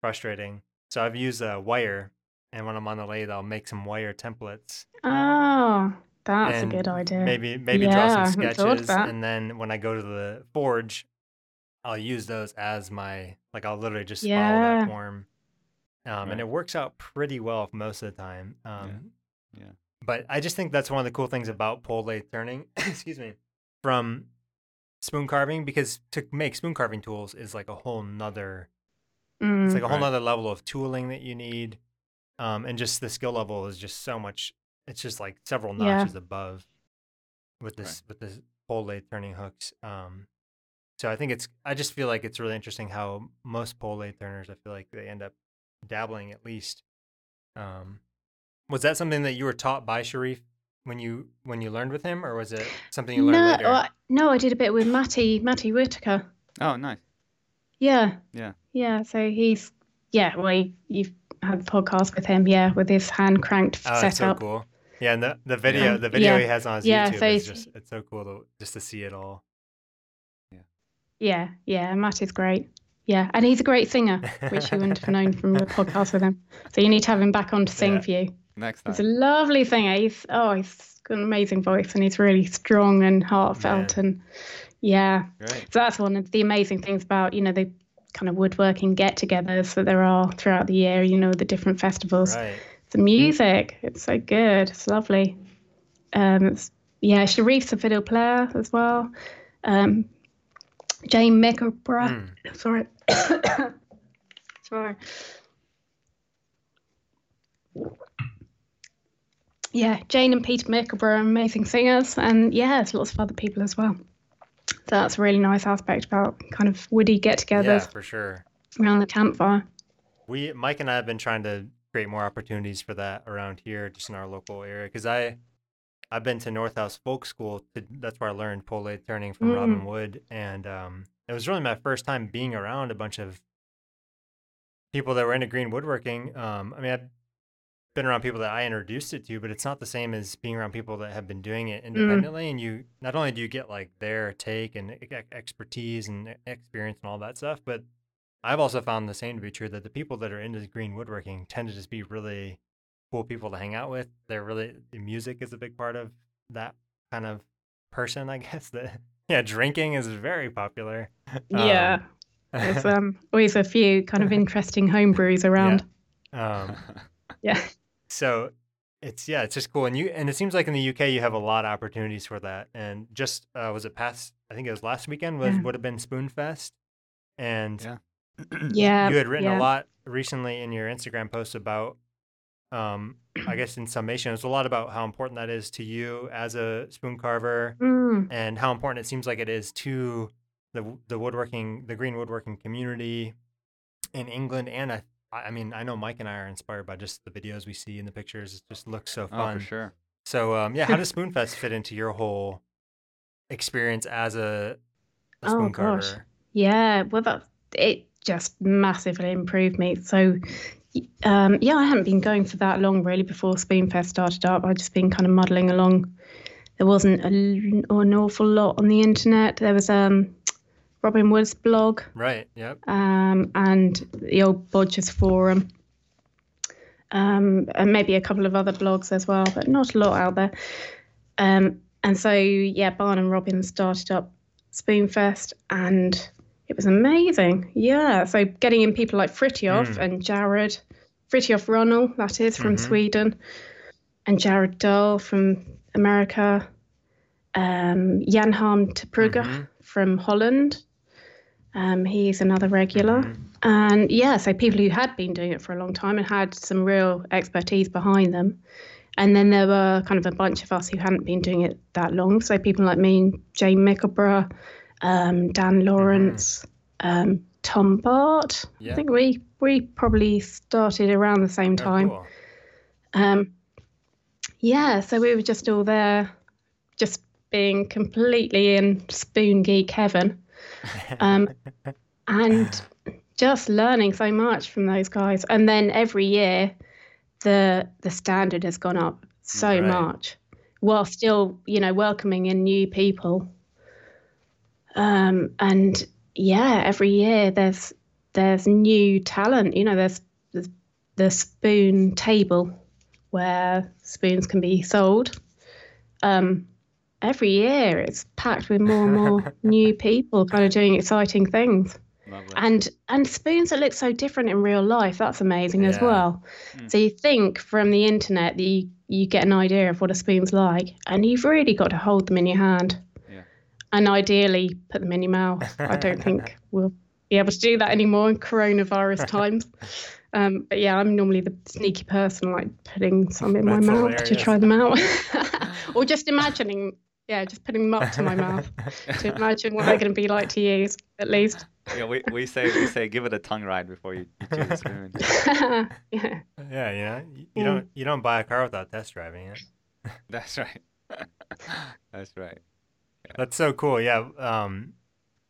frustrating. So I've used a wire, and when I'm on the lathe, I'll make some wire templates. Oh, That's a good idea. Maybe maybe yeah, draw some hadn't thought of sketches, and then when I go to the forge, I'll use those as my like. I'll literally just follow Yeah. that form, um, Right. and it works out pretty well most of the time. Um, Yeah. But I just think that's one of the cool things about pole lathe turning. [COUGHS] excuse me, from spoon carving because to make spoon carving tools is like a whole nother Mm, it's like a whole Right. nother level of tooling that you need um, and just the skill level is just so much it's just like several Yeah. notches above with this with this pole lathe turning hooks um, so i think it's i just feel like it's really interesting how most pole lathe turners i feel like they end up dabbling at least um, was that something that you were taught by sharif when you when you learned with him or was it something you learned no, later I, no, I did a bit with Matty Matty Whitaker. Oh, nice. Yeah. Yeah. Yeah. So he's yeah. Well, you- you've had the podcast with him. Yeah, with his hand cranked Oh, that's so cool. Yeah, and the, the video, the video Yeah. he has on his Yeah, YouTube so is just it's so cool to just to see it all. Yeah. Yeah. Matt is great. Yeah, and he's a great singer, which you wouldn't have known from the podcast with him. So you need to have him back on to sing Yeah. for you. Next time. He's a lovely singer. He's oh, he's got an amazing voice, and he's really strong and heartfelt, and yeah. Great. So that's one of the amazing things about you know the kind of woodworking get-togethers that there are throughout the year. You know the different festivals. Right. The music, it's so good. It's lovely. Um, it's, yeah, Sharif's a fiddle player as well. Um, Jane Mickleborough. Mm. Sorry. [COUGHS] Sorry. Yeah, Jane and Peter Mickleborough are amazing singers, and yeah, there's lots of other people as well. So that's a really nice aspect about kind of woody get-togethers Yeah, for sure. around the campfire. We Mike and I have been trying to create more opportunities for that around here, just in our local area. Because I I've been to North House Folk School. To, that's where I learned pole turning from Mm. Robin Wood, and um, it was really my first time being around a bunch of people that were into green woodworking. Um, I mean, I've been around people that I introduced it to, but it's not the same as being around people that have been doing it independently. And you not only do you get like their take and expertise and experience and all that stuff, but I've also found the same to be true that the people that are into green woodworking tend to just be really cool people to hang out with. They're really the music is a big part of that kind of person, I [LAUGHS] guess. That yeah, drinking is very popular. Yeah, there's [LAUGHS] um, always a few kind of [LAUGHS] interesting home brews around. Um, Yeah. so it's yeah, it's just cool. And you and it seems like in the UK you have a lot of opportunities for that. And just uh, was it past? I think it was last weekend. Was Yeah. would have been Spoonfest, and Yeah. [CLEARS THROAT] Yeah, you had written yeah. a lot recently in your Instagram posts about, um, I guess in summation, it's a lot about how important that is to you as a spoon carver, Mm, and how important it seems like it is to the the woodworking, the green woodworking community in England. And I, I mean, I know Mike and I are inspired by just the videos we see and the pictures. It just looks so fun. Oh, fun. for sure. So, um, yeah, how does [LAUGHS] Spoonfest fit into your whole experience as a, a Oh, spoon gosh. carver? Yeah, well, that it just massively improved me. So, y- um, yeah, I hadn't been going for that long really before Spoonfest started up. I'd just been kind of muddling along. There wasn't a an awful lot on the internet. There was um, Robin Wood's blog Right. Yep. um, and the old Bodgers forum, um, and maybe a couple of other blogs as well, but not a lot out there. Um, and so, yeah, Barn and Robin started up Spoonfest, and it was amazing. Yeah, so getting in people like Fritiof Mm. and Jarrod, Fritiof Runhall, that is from Mhm. Sweden, and Jarrod Dahl from America, um, Jan Harm Brugge Mhm. from Holland. Um, he's another regular. Mhm. And yeah, so people who had been doing it for a long time and had some real expertise behind them. And then there were kind of a bunch of us who hadn't been doing it that long. So people like me and Jane Mickleborough, um, Dan Lawrence, um, Tom Bart. Yeah. I think we we probably started around the same Oh, time. cool. Um, yeah, so we were just all there, just being completely in spoon geek heaven, [LAUGHS] um, and just learning so much from those guys. And then every year, the the standard has gone up so Right. much, while still, you know, welcoming in new people. Um, and yeah, every year there's there's new talent. You know, there's, there's the spoon table where spoons can be sold. um, every year it's packed with more and more [LAUGHS] new people kind of doing exciting things. Lovely. And and spoons that look so different in real life, that's amazing as well. Mm. So you think from the internet that you, you get an idea of what a spoon's like, and you've really got to hold them in your hand. Yeah. And ideally put them in your mouth. I don't [LAUGHS] think we'll be able to do that anymore in coronavirus [LAUGHS] times. Um, but yeah, I'm normally the sneaky person, like putting some in That's my mouth to try them out, [LAUGHS] or just imagining, yeah, just putting them up to my mouth to imagine what they're going to be like to use, at least. yeah, we, we say we say give it a tongue ride before you, you choose a spoon. yeah. Yeah, you know, you, you Mm. don't you don't buy a car without test driving it. That's right. That's right. That's so cool. Yeah. Um,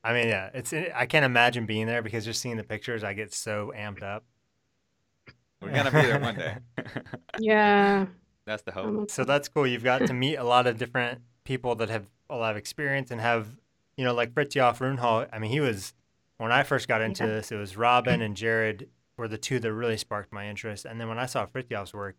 I mean, yeah, it's I can't imagine being there because just seeing the pictures, I get so amped up. We're gonna be there one day. [LAUGHS] Yeah. That's the hope. So that's cool. You've got to meet a lot of different people that have a lot of experience and have, you know, like Fritiof Runhall. I mean, he was when I first got into Yeah. this. It was Robin and Jarrod were the two that really sparked my interest. And then when I saw Fritiof's work,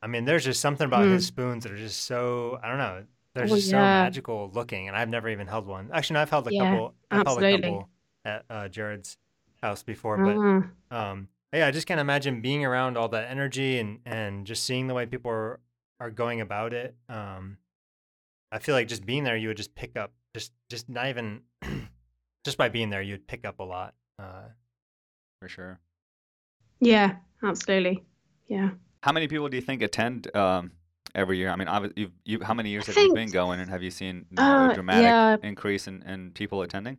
I mean, there's just something about his spoons that are just so I don't know. They're Mm. Oh, just so yeah. magical looking, and I've never even held one. Actually, no, I've held a Yeah, couple. I've held a couple at uh, Jarrod's house before, but Ah, um, yeah, I just can't imagine being around all that energy and and just seeing the way people are are going about it. Um, I feel like just being there, you would just pick up just just not even [CLEARS THROAT] just by being there, you'd pick up a lot. Uh, For sure. yeah, absolutely. Yeah. How many people do you think attend um, every year? I mean, you've, you, how many years have you been going, and have you seen you know, Uh, a dramatic yeah. increase in, in people attending?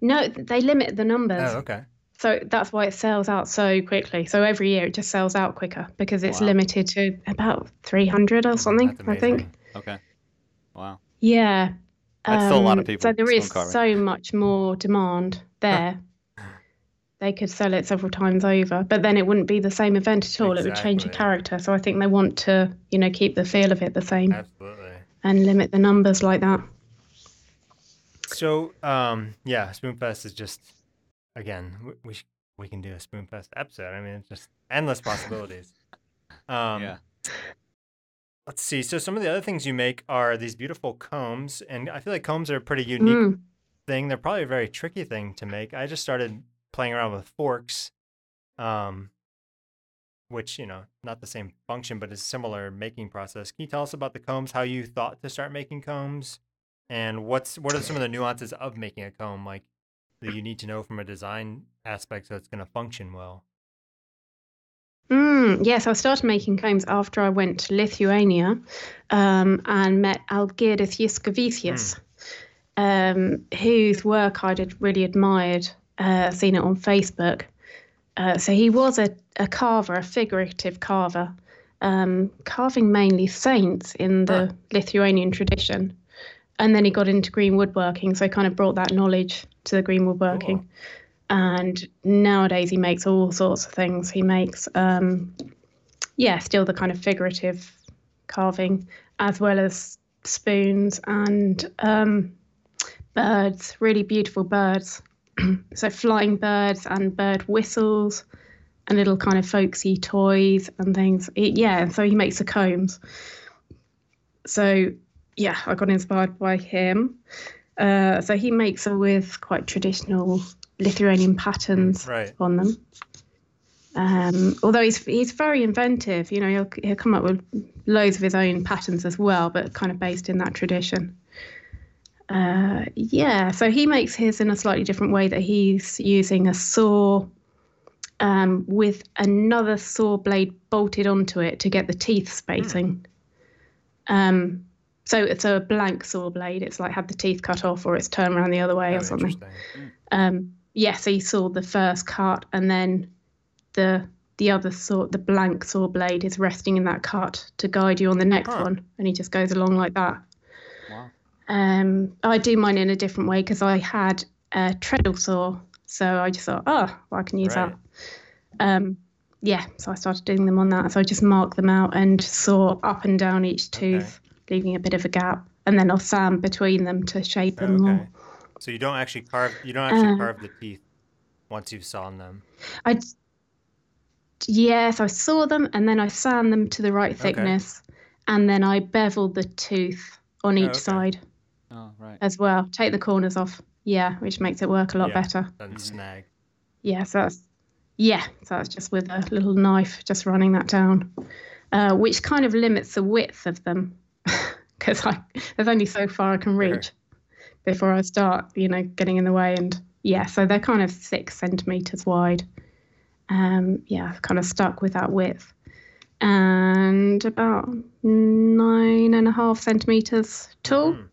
No, they limit the numbers. oh, okay. So that's why it sells out so quickly. So every year it just sells out quicker because it's Wow. limited to about 300 or something, I think. Okay. Wow. Yeah. That's still a lot of Um, people So there is so much more demand there. They could sell it several times over, but then it wouldn't be the same event at all. It would change the character. So I think they want to, you know, keep the feel of it the same Absolutely. and limit the numbers like that. So, um, yeah, Spoonfest is just again, we we, sh- we can do a Spoonfest episode. I mean, it's just endless possibilities. [LAUGHS] Um, yeah. Let's see. So some of the other things you make are these beautiful combs, and I feel like combs are a pretty unique Mm. thing. They're probably a very tricky thing to make. I just started playing around with forks, um, which you know, not the same function, but it's a similar making process. Can you tell us about the combs? How you thought to start making combs, and what's what are some of the nuances of making a comb, like that you need to know from a design aspect, so it's going to function well. Mm, yes, I started making combs after I went to Lithuania um, and met Algirdas Yuskavicius, um, whose work I'd really admired, uh, seen it on Facebook. Uh, so he was a, a carver, a figurative carver, um, carving mainly saints in the Huh. Lithuanian tradition. And then he got into green woodworking, so he kind of brought that knowledge to the green woodworking Cool. and nowadays he makes all sorts of things he makes um yeah still the kind of figurative carving as well as spoons and um birds really beautiful birds [CLEARS THROAT] so flying birds and bird whistles and little kind of folksy toys and things It- yeah so he makes the combs so yeah i got inspired by him uh, so he makes them with quite traditional Lithuanian patterns Right. on them. Um, although he's he's very inventive, you know, he'll he'll come up with loads of his own patterns as well, but kind of based in that tradition. Uh, yeah, so he makes his in a slightly different way that he's using a saw um, with another saw blade bolted onto it to get the teeth spacing. Um, so it's a blank saw blade. It's like had the teeth cut off, or it's turned around the other way, Oh, or something. interesting. Um, yeah, so you saw the first cut, and then the the other saw, the blank saw blade, is resting in that cut to guide you on the next one, and he just goes along like that. Um, I do mine in a different way because I had a treadle saw, so I just thought, oh, well, I can use Right. that. Um, yeah, so I started doing them on that. So I just mark them out and saw up and down each Okay. tooth, leaving a bit of a gap, and then I'll sand between them to shape Oh, them more. okay. So you don't actually carve. You don't actually Uh, carve the teeth once you've sawn them. I yes, I saw them and then I sand them to the right Okay. thickness, and then I bevel the tooth on each okay. side Oh, right. as well. Take the corners off. Yeah, which makes it work a lot Yeah. better. Doesn't Mhm. snag. Yeah, so that's yeah, so that's just with a little knife, just running that down, uh, which kind of limits the width of them [LAUGHS] because I there's only so far I can Sure. reach before I start, you know, getting in the way. And yeah, so they're kind of six centimeters wide. Um, yeah, I've kind of stuck with that width, and about nine and a half centimeters tall. Mm.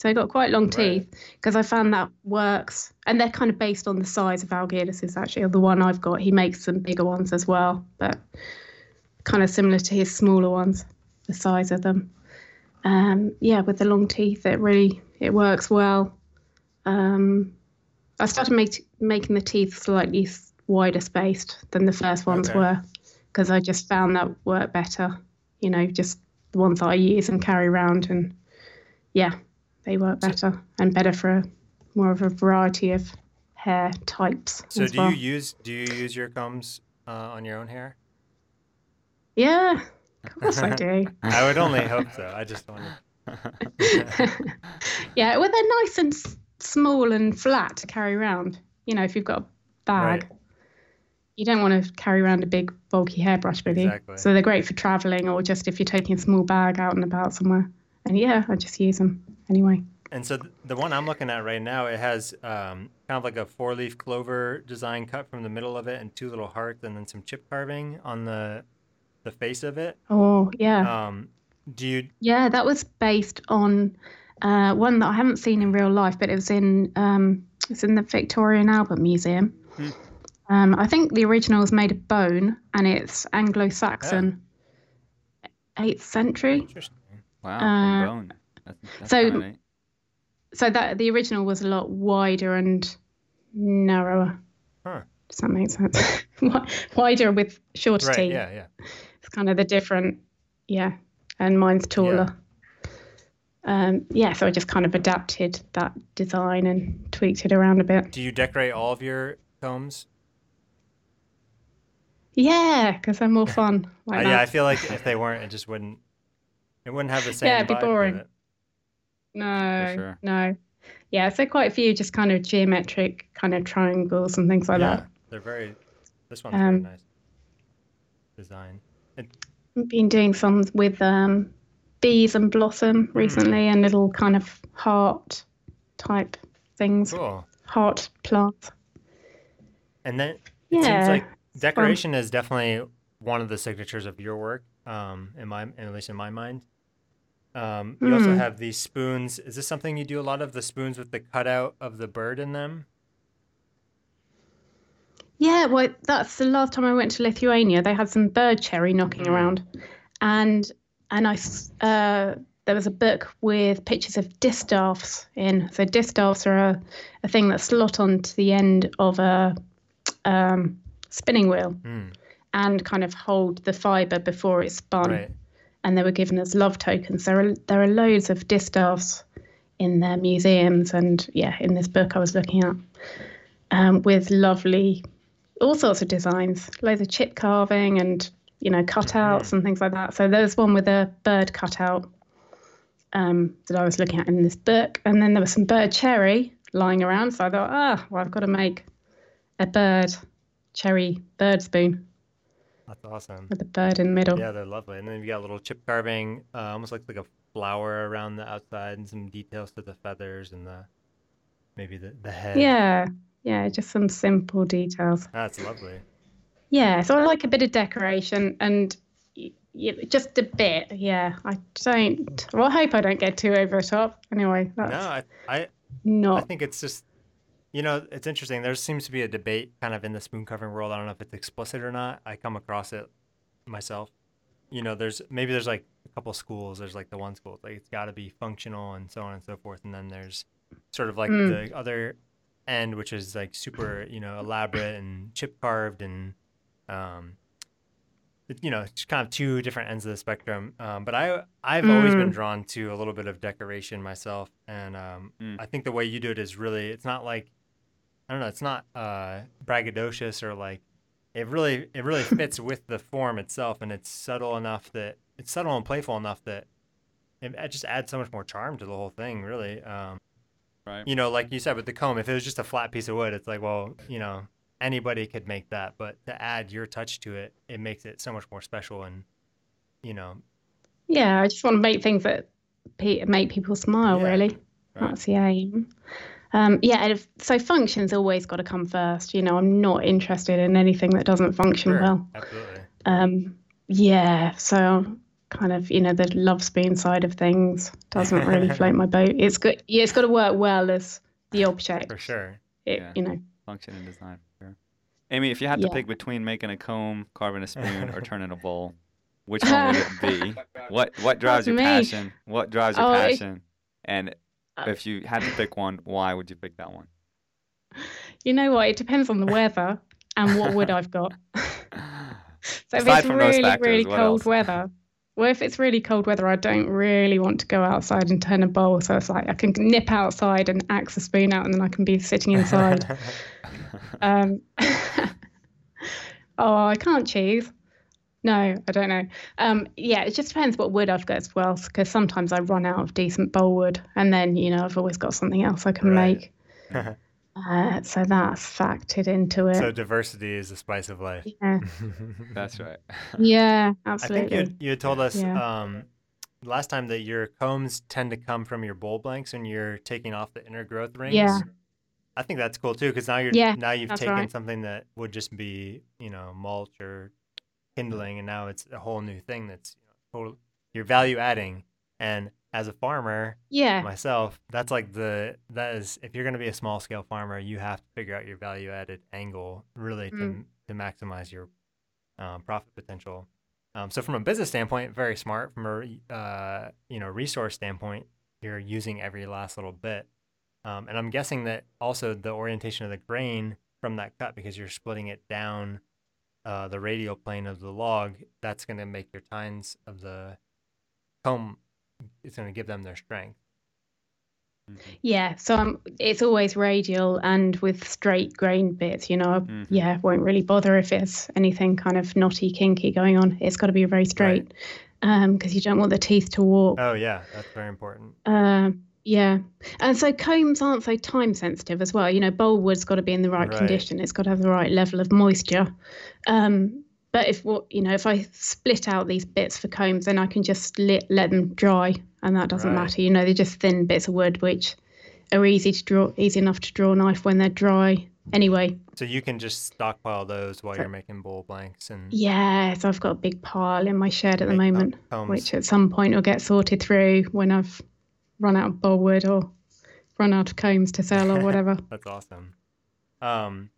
So I got quite long Right. teeth because I found that works, and they're kind of based on the size of Algirdas. Actually, the one I've got, he makes some bigger ones as well, but kind of similar to his smaller ones, the size of them. Um, yeah, with the long teeth, it really it works well. Um, I started make, making the teeth slightly wider spaced than the first ones Okay. were because I just found that worked better. You know, just the ones that I use and carry around, and yeah, they work better and better for a, more of a variety of hair types. So as do well. you use do you use your combs uh, on your own hair? Yeah, of course I do. [LAUGHS] I would only hope so. I just wanted. [LAUGHS] yeah, well, they're nice and s- small and flat to carry around. You know, if you've got a bag, Right. you don't want to carry around a big bulky hairbrush with Exactly. you. So they're great for traveling or just if you're taking a small bag out and about somewhere. And yeah, I just use them anyway. And so the one I'm looking at right now, it has um, kind of like a four-leaf clover design cut from the middle of it, and two little hearts, and then some chip carving on the the face of it. Oh, yeah. Um, do you? Yeah, that was based on uh, one that I haven't seen in real life, but it was in um, it's in the Victoria and Albert Museum. Hmm. Um, I think the original is made of bone, and it's Anglo-Saxon, eighth century. Interesting. Wow. Uh, bone. That's, that's so-. So that the original was a lot wider and narrower. Huh. Does that make sense? [LAUGHS] Wider with shorter Right. teeth. Yeah. Yeah. It's kind of the different, yeah. And mine's taller. Um, yeah, so I just kind of adapted that design and tweaked it around a bit. Do you decorate all of your combs? Yeah, because they're more fun. Uh, Like yeah, I feel like if they weren't, it just wouldn't. It wouldn't have the same. Yeah, it'd be boring. it. No, sure. no. Yeah, so quite a few just kind of geometric kind of triangles and things like yeah, that. they're very. This one's Um, very nice. Design. I've been doing some with um, bees and blossom recently and little kind of heart type things, Cool. heart plants. And then it Yeah, seems like decoration is definitely one of the signatures of your work. Um, in my, at least in my mind. Um, you also Hmm. have these spoons. Is this something you do a lot of? The spoons with the cutout of the bird in them. Yeah, well, that's the last time I went to Lithuania. They had some bird cherry knocking Mm. around, and and I uh, there was a book with pictures of distaffs in. So distaffs are a, a thing that slot onto the end of a um, spinning wheel Mm, and kind of hold the fibre before it's spun. right. And they were given as love tokens. There are there are loads of distaffs in their museums, and yeah, in this book I was looking at um, with lovely all sorts of designs, loads of chip carving and you know cutouts and things like that. So there was one with a bird cutout um, that I was looking at in this book, and then there was some bird cherry lying around. So I thought, ah, well, I've got to make a bird cherry bird spoon That's awesome. with a bird in the middle. Yeah, they're lovely. And then you got a little chip carving, uh, almost looks like a flower around the outside, and some details to the feathers and the maybe the the head. yeah, yeah, just some simple details. That's lovely. Yeah, so I like a bit of decoration and y- y- just a bit. Yeah, I don't. Well, I hope I don't get too over the top. Anyway, that's No, I, I I think it's just, you know, it's interesting. There seems to be a debate kind of in the spoon carving world. I don't know if it's explicit or not. I come across it myself. You know, there's maybe there's like a couple schools. There's like the one school, like it's got to be functional and so on and so forth. And then there's sort of like Mm. the other end, which is like super, you know, elaborate and chip carved and, um, you know, it's kind of two different ends of the spectrum. Um, but I I've always been Mm. drawn to a little bit of decoration myself, and um, Mm. I think the way you do it is really. It's not like I don't know. It's not uh, braggadocious or like it really it really [LAUGHS] fits with the form itself, and it's subtle enough that it's subtle and playful enough that it, it just adds so much more charm to the whole thing. Really, um, Right. you know, like you said with the comb, if it was just a flat piece of wood, it's like, well, you know, anybody could make that, but to add your touch to it, it makes it so much more special and, you know, Yeah, I just want to make things that pe- make people smile, Yeah. really. Right. That's the aim. Um, yeah, if, so function's always got to come first. You know, I'm not interested in anything that doesn't function Sure, well. absolutely. Um, yeah, so kind of, you know, the love spoon side of things doesn't really [LAUGHS] float my boat. It's good. Yeah, it's got to work well as the object. For sure. It, Yeah. You know, Function and design. Sure. Amy, if you had to Yeah. pick between making a comb, carving a spoon, or [LAUGHS] turning a bowl, which one would it be? [LAUGHS] What What drives That's your me. passion? What drives your Oh, it- passion? And Uh, if you had to pick one, why would you pick that one? you know what? It depends on the weather and what wood I've got. [LAUGHS] So if Aside it's really, factors, really cold weather, well, if it's really cold weather, I don't really want to go outside and turn a bowl. So it's like I can nip outside and axe a spoon out, and then I can be sitting inside. [LAUGHS] um, [LAUGHS] oh, I can't choose. No, I don't know. Um, yeah, it just depends what wood I've got as well, because sometimes I run out of decent bowl wood, and then you know I've always got something else I can Right. make. [LAUGHS] Uh, so that's factored into it. so diversity is the spice of life. yeah, [LAUGHS] That's right. yeah, absolutely. [LAUGHS] I absolutely. think you you told us Yeah. um, last time that your combs tend to come from your bowl blanks when you're taking off the inner growth rings. Yeah. I think that's cool too because now you're Yeah, now you've taken right. something that would just be you know mulch or kindling and now it's a whole new thing that's you know, total you're value adding. And as a farmer yeah, myself that's like the that is if you're going to be a small scale farmer you have to figure out your value added angle really to, Mm. to maximize your um, profit potential. Um, so from a business standpoint very smart. From a uh, you know resource standpoint you're using every last little bit. Um, and i'm guessing that also the orientation of the grain from that cut because you're splitting it down uh, the radial plane of the log that's going to make your tines of the comb it's going to give them their strength Mhm. yeah. So um, it's always radial and with straight grain bits. You know, I- Mhm. yeah, won't really bother if it's anything kind of knotty, kinky going on. It's got to be very straight, um, because you don't want the teeth to walk. Oh yeah, that's very important. Um, yeah, and so combs aren't so time sensitive as well. You know, bowl wood's got to be in the right, Right. condition. It's got to have the right level of moisture. Um, but if what you know, if I split out these bits for combs, then I can just let let them dry, and that doesn't Right. matter. You know, they're just thin bits of wood which are easy to draw, easy enough to draw a knife when they're dry. Anyway, So you can just stockpile those while you're making bowl blanks and yeah, so I've got a big pile in my shed at the moment. combs. which at some point will get sorted through when I've run out of bollwood or run out of combs to sell or [LAUGHS] whatever. That's awesome. Um,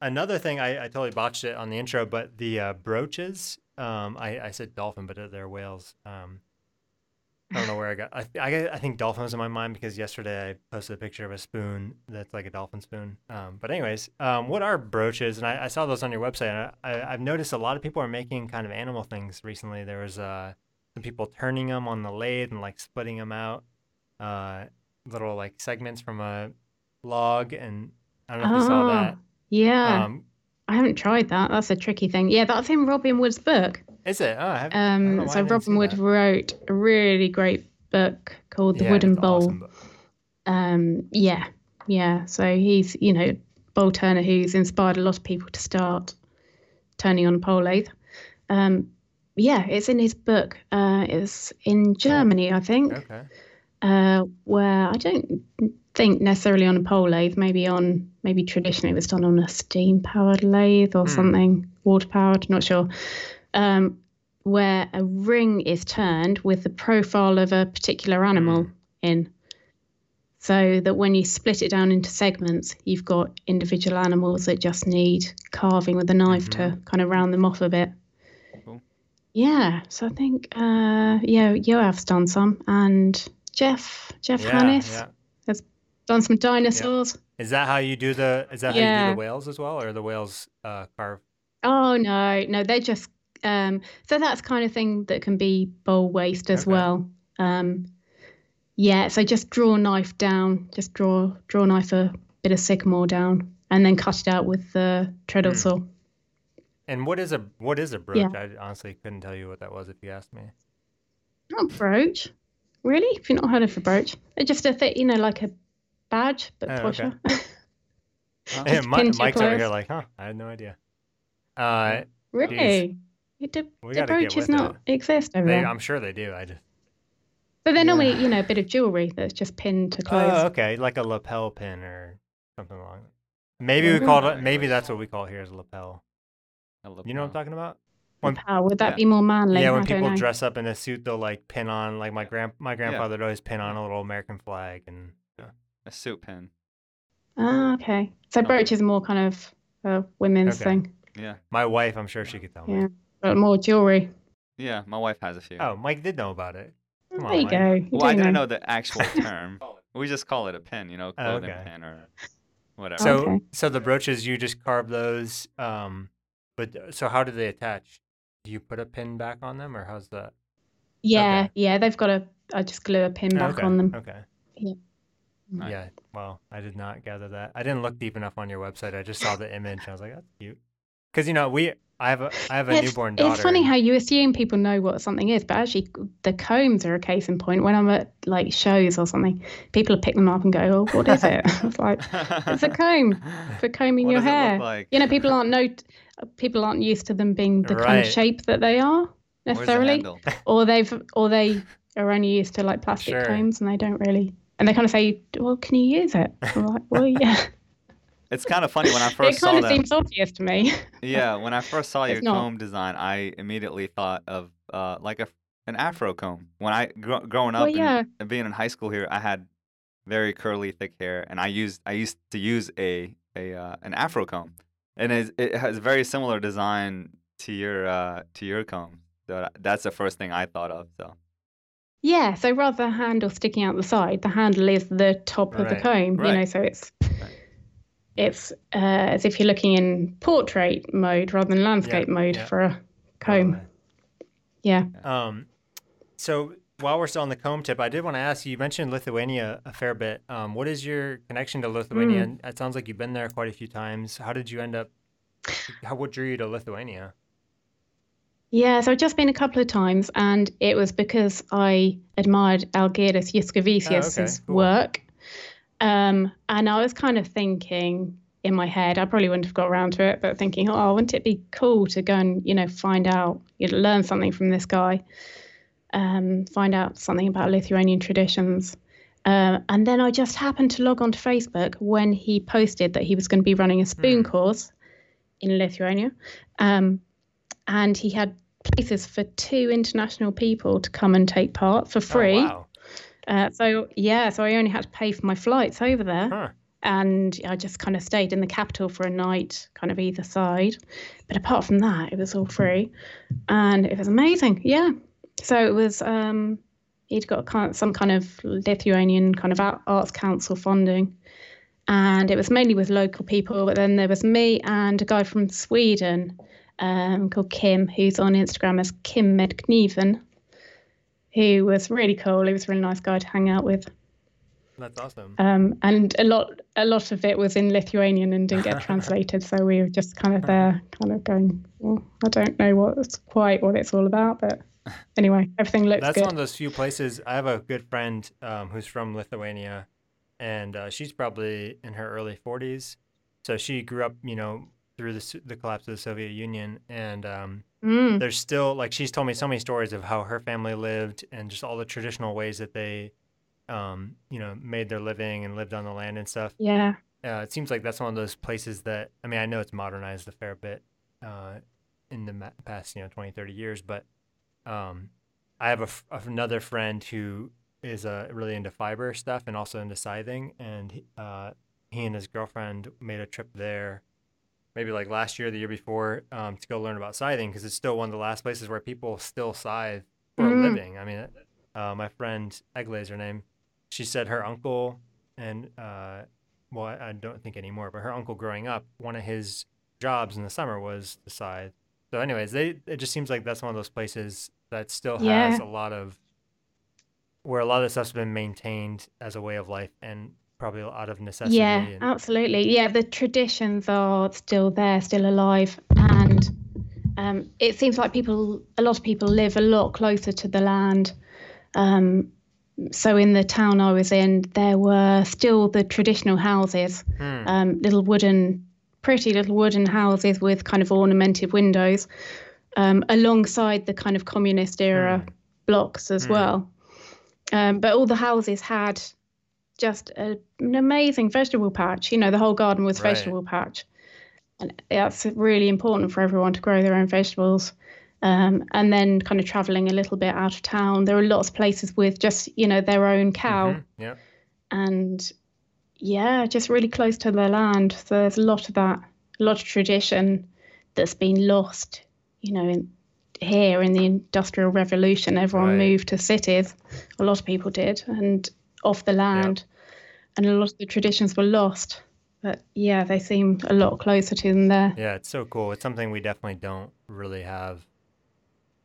another thing I, I totally botched it on the intro, but the uh, brooches. Um, I, I said dolphin, but they're whales. Um, I don't know where I got. I, I I think dolphin was in my mind because yesterday I posted a picture of a spoon that's like a dolphin spoon. Um, but anyways, um, what are brooches? And I, I saw those on your website. And I, I, I've noticed a lot of people are making kind of animal things recently. There was uh, some people turning them on the lathe and like splitting them out, uh, little like segments from a log. And I don't know if you saw that. Ah, Yeah, Um, I haven't tried that. That's a tricky thing. Yeah, that's in Robin Wood's book. is it? Oh, I have, I don't know Um, so Robin Wood that. wrote a really great book called The Yeah, Wooden Bowl. awesome. Um, yeah, yeah. So he's, you know, bowl turner who's inspired a lot of people to start turning on a pole lathe. Um, yeah, it's in his book. Uh, it's in Germany, I think. Okay. uh, where I don't think necessarily on a pole lathe, maybe on maybe traditionally it was done on a steam powered lathe or Hmm. something, water powered, not sure. Um, where a ring is turned with the profile of a particular animal in. So that when you split it down into segments, you've got individual animals that just need carving with a knife to kind of round them off a bit. Yeah, so I think uh, yeah, Yoav's done some, and Jeff Jeff Yeah, Hannis yeah. has done some dinosaurs. Is that how you do the? Is that how you do the whales as well, or the whales uh, carve? Oh no, no, they're just um, so that's kind of thing that can be bowl waste as Okay. well. Um, yeah, so just draw a knife down, just draw draw a knife a bit of sycamore down, and then cut it out with the treadle Hmm. saw. And what is a what is a brooch? I honestly couldn't tell you what that was if you asked me. Not a brooch. Really? Have you not heard of a brooch? It's just a thing, you know, like a badge, but Oh, posher. [LAUGHS] Oh, Yeah, Just Mi- pin to your Mike's over here like, huh? I had no idea. Uh, really? It, do, We do brooches not it. exist over they, there? I'm sure they do. I just. But they're Yeah. normally, you know, a bit of jewelry that's just pinned to clothes. Oh, okay, like a lapel pin or something along. Maybe we call it. Maybe that's what we call it here as a lapel. I love You know what I'm talking about? when- How would that Yeah. be more manly? Yeah, when don't people dress up in a suit, they'll like pin on. Like my grand my grandfather would always pin on a little American flag and. A suit pin. Ah, okay. So Okay. brooch is more kind of a women's Okay. thing. Yeah. My wife, I'm sure she could tell me. Yeah. But more jewelry. Yeah. My wife has a few. Oh, Mike did know about it. Come there on, you Mike. go. You Well, I do didn't know the actual [LAUGHS] term. we just call it a pin, you know, clothing Oh, okay. pin or [LAUGHS] whatever. So, Okay. so the brooches you just carve those. Um, but uh, so how do they attach? Do you put a pin back on them, or how's that? Yeah, Okay. yeah. They've got a. I just glue a pin back okay. on them. Okay. Yeah. Right. Yeah. Well, I did not gather that. I didn't look deep enough on your website. I just saw the image. I was like, that's cute. Because you know, we I have a I have a It's, newborn daughter. it's funny how you assume people know what something is, but actually, the combs are a case in point. When I'm at like shows or something, people pick them up and go, "Oh, what is it?" [LAUGHS] it's like it's a comb for combing [LAUGHS] What your does it look hair. like? You know, people [LAUGHS] aren't know, people aren't used to them being the kind of shape that they are Where's the necessarily, or they've or they are only used to like plastic Sure. combs and they don't really. And they kind of say, "Well, can you use it?" I'm like, "Well, yeah." It's kind of funny when I [LAUGHS] it first saw kind of seems obvious to me. [LAUGHS] Yeah, when I first saw your comb design, I immediately thought of uh, like a an afro comb. When I gr- growing up well, yeah. and being in high school here, I had very curly, thick hair, and I used I used to use a a uh, an afro comb, and it, it has very similar design to your uh, to your comb. So that's the first thing I thought of. So Yeah, so rather than handle sticking out the side, the handle is the top of the Right, comb. You know, so it's it's uh, as if you're looking in portrait mode rather than landscape mode yeah. for a comb. Yeah. Um, so while we're still on the comb tip, I did want to ask you. You mentioned Lithuania a fair bit. Um, what is your connection to Lithuania? Mm. It sounds like you've been there quite a few times. How did you end up? How what drew you to Lithuania? Yeah, so I've just been a couple of times, and it was because I admired Algirdas Yuskavicius's cool. work. Um, and I was kind of thinking in my head, I probably wouldn't have got around to it, but thinking, oh, wouldn't it be cool to go and, you know, find out, you know, learn something from this guy, um, find out something about Lithuanian traditions. Uh, and then I just happened to log onto Facebook when he posted that he was going to be running a spoon Hmm. course in Lithuania. Um, and he had places for two international people to come and take part for free. Oh, wow. Uh, so yeah, so I only had to pay for my flights over there, Huh. and I just kind of stayed in the capital for a night, kind of either side. But apart from that, it was all free, and it was amazing. Yeah, so it was. Um, he'd got some kind of Lithuanian kind of arts council funding. And it was mainly with local people, but then there was me and a guy from Sweden um, called Kim, who's on Instagram as Kim Medkniven, who was really cool. He was a really nice guy to hang out with. That's awesome. Um, and a lot, a lot of it was in Lithuanian and didn't get [LAUGHS] translated, so we were just kind of there, kind of going, well, I don't know what's quite what it's all about, but [LAUGHS] anyway, everything looks good. That's good. one of those few places. I have a good friend um, who's from Lithuania, and uh, she's probably in her early 40s. So she grew up, you know, through the, the collapse of the Soviet Union, and um, Mm, there's still like she's told me so many stories of how her family lived and just all the traditional ways that they, um, you know, made their living and lived on the land and stuff. yeah, Uh, it seems like that's one of those places that I mean I know it's modernized a fair bit uh, in the past you know 20 30 years but um, I have a f- another friend who is uh, really into fiber stuff and also into scything and uh, he and his girlfriend made a trip there maybe like last year the year before um, to go learn about scything because it's still one of the last places where people still scythe for a Mm. living I mean uh, my friend Egle is her name she said her uncle and uh, well, I, I don't think anymore, but her uncle growing up, one of his jobs in the summer was the scythe. So, anyways, they it just seems like that's one of those places that still has Yeah. a lot of where a lot of the stuff's been maintained as a way of life and probably out of necessity. yeah, and, absolutely. Yeah, the traditions are still there, still alive, and um, it seems like people, a lot of people live a lot closer to the land. Um, so in the town I was in, there were still the traditional houses, Hmm. um, little wooden, pretty little wooden houses with kind of ornamented windows, um, alongside the kind of communist era blocks as Hmm. well. Um, but all the houses had just a, an amazing vegetable patch. You know, the whole garden was Right. vegetable patch, and that's really important for everyone to grow their own vegetables. Um, and then kind of traveling a little bit out of town, there are lots of places with just you know their own cow Mhm. Yep. and yeah, just really close to the land. So there's a lot of that, a lot of tradition that's been lost, you know, in, here in the Industrial Revolution. Everyone Right. moved to cities, a lot of people did, and off the land, and a lot of the traditions were lost. But yeah, they seem a lot closer to them there. Yeah, it's so cool. It's something we definitely don't really have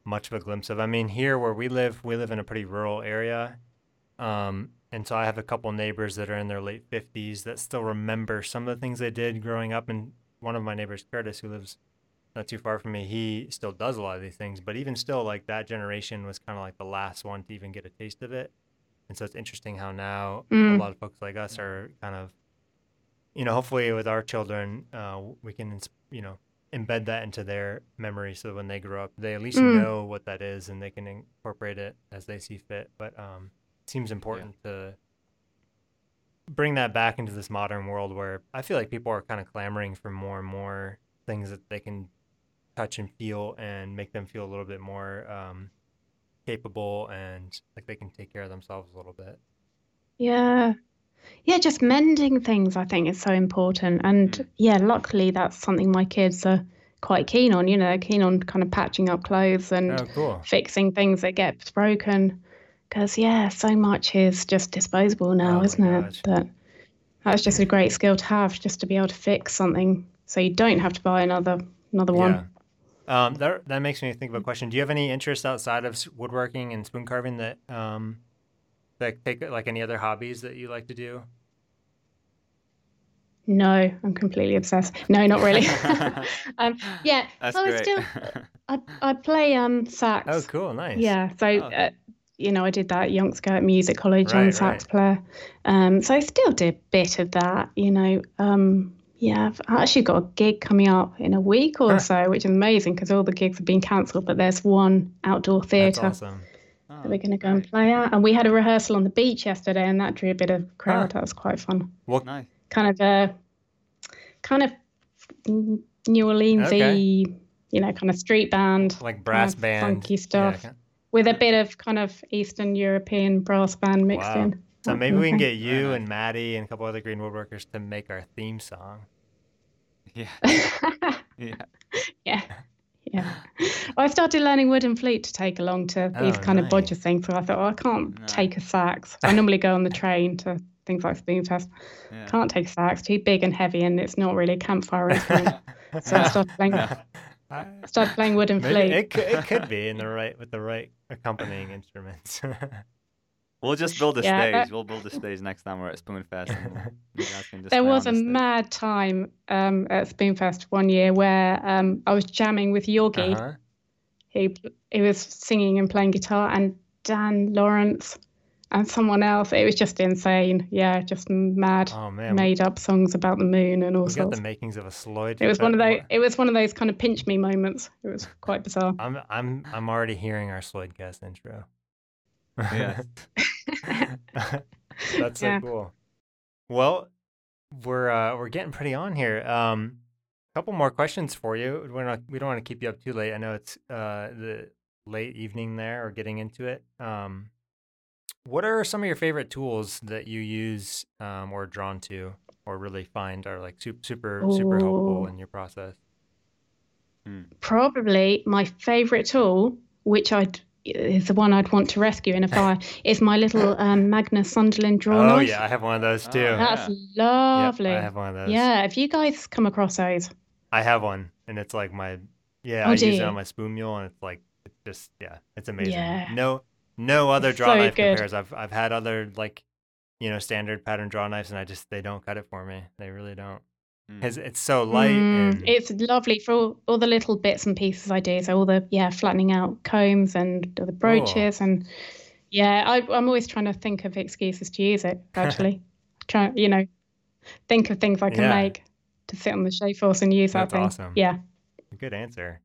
much of a glimpse of. I mean, here where we live, we live in a pretty rural area. Um, and so I have a couple neighbors that are in their late 50s that still remember some of the things they did growing up. And one of my neighbors, Curtis, who lives not too far from me, he still does a lot of these things. But even still, like that generation was kind of like the last one to even get a taste of it. And so it's interesting how now a Mm. lot of folks like us are kind of, you know, hopefully with our children, uh, we can, you know, embed that into their memory so that when they grow up, they at least Mm. know what that is and they can incorporate it as they see fit. But um, it seems important to bring that back into this modern world where I feel like people are kind of clamoring for more and more things that they can touch and feel and make them feel a little bit more um, capable and like they can take care of themselves a little bit. Yeah. Yeah, just mending things I think is so important. And Mm. yeah, luckily that's something my kids are quite keen on. You know, they're keen on kind of patching up clothes and Oh, cool. fixing things that get broken. Because yeah, so much is just disposable now, Oh isn't it? That that's just a great skill to have, just to be able to fix something so you don't have to buy another another one. Yeah. Um, that that makes me think of a question. Do you have any interests outside of woodworking and spoon carving that um, that take like any other hobbies that you like to do? No, I'm completely obsessed. No, not really. [LAUGHS] [LAUGHS] um, yeah, That's so I great. still [LAUGHS] I, I play um sax. Oh, cool, nice. Yeah, so Oh. uh, you know, I did that at Youngsker at Music College. I'm Right, a sax player, um, so I still do a bit of that. You know, um, yeah, I've actually got a gig coming up in a week or Huh. so, which is amazing because all the gigs have been cancelled. But there's one outdoor theatre awesome. Oh, that ah, we're going to go and play at, and we had a rehearsal on the beach yesterday, and that drew a bit of crowd. Ah. That was quite fun. What? Nice. Kind of a kind of New Orleansy, Okay. you know, kind of street band Like brass of band, funky yeah, stuff. ki- with a bit of kind of Eastern European brass band mixed Wow. in. So [LAUGHS] maybe we can get you and Maddie and a couple other green woodworkers to make our theme song. Yeah. [LAUGHS] Yeah. yeah, [LAUGHS] yeah. Well, I started learning wooden flute to take along to these Oh, kind of bodger things. So I thought, oh, I can't Nice. take a sax. I normally go on the train to things like Spoonfest. yeah. Can't take a sax, too big and heavy, and it's not really a campfire instrument. So I started playing, I- started playing wooden maybe flute. it could, it could be in the right with the right accompanying instruments. We'll just build a Yeah, stage. We'll build a stage next time we're at Spoonfest. And we'll, you guys can just There was a the mad time um, at Spoonfest one year where um, I was jamming with Jögge. uh-huh. who who was singing and playing guitar, and Dan Lawrence and someone else. It was just insane. Yeah, just mad, Oh man, made up songs about the moon and all we got the makings of a Sloyd. It was one of that- those. It was one of those kind of pinch me moments. It was quite bizarre. I'm I'm I'm already hearing our Sloydcast intro. Yeah. [LAUGHS] [LAUGHS] That's so Yeah. cool. Well, we're uh, we're getting pretty on here. Um, couple more questions for you. We're not we don't want to keep you up too late. I know it's uh the late evening there or getting into it. Um, what are some of your favorite tools that you use um, or drawn to or really find are like super super super helpful in your process? Probably my favorite tool, which I is the one I'd want to rescue in a fire, is my little um, Magnus Sundelin draw Oh knife. yeah, I have one of those Oh, too. yeah. That's Yep, lovely. I have one of those. Yeah, have you guys come across those? I have one, and it's like my yeah. Oh, I do use it on my spoon mule, and it's like it's just yeah, it's amazing. Yeah. No, no other draw So knife good. compares. I've I've had other like, you know, standard pattern draw knives, and I just they don't cut it for me. They really don't. Mm. Because it's so light Mm, and it's lovely for all, all the little bits and pieces I do. So all the yeah, flattening out combs and the brooches and yeah, I, I'm always trying to think of excuses to use it. [LAUGHS] Actually, try you know, think of things I can Yeah. make to sit on the shave horse and use That's that thing. awesome. Yeah. good answer.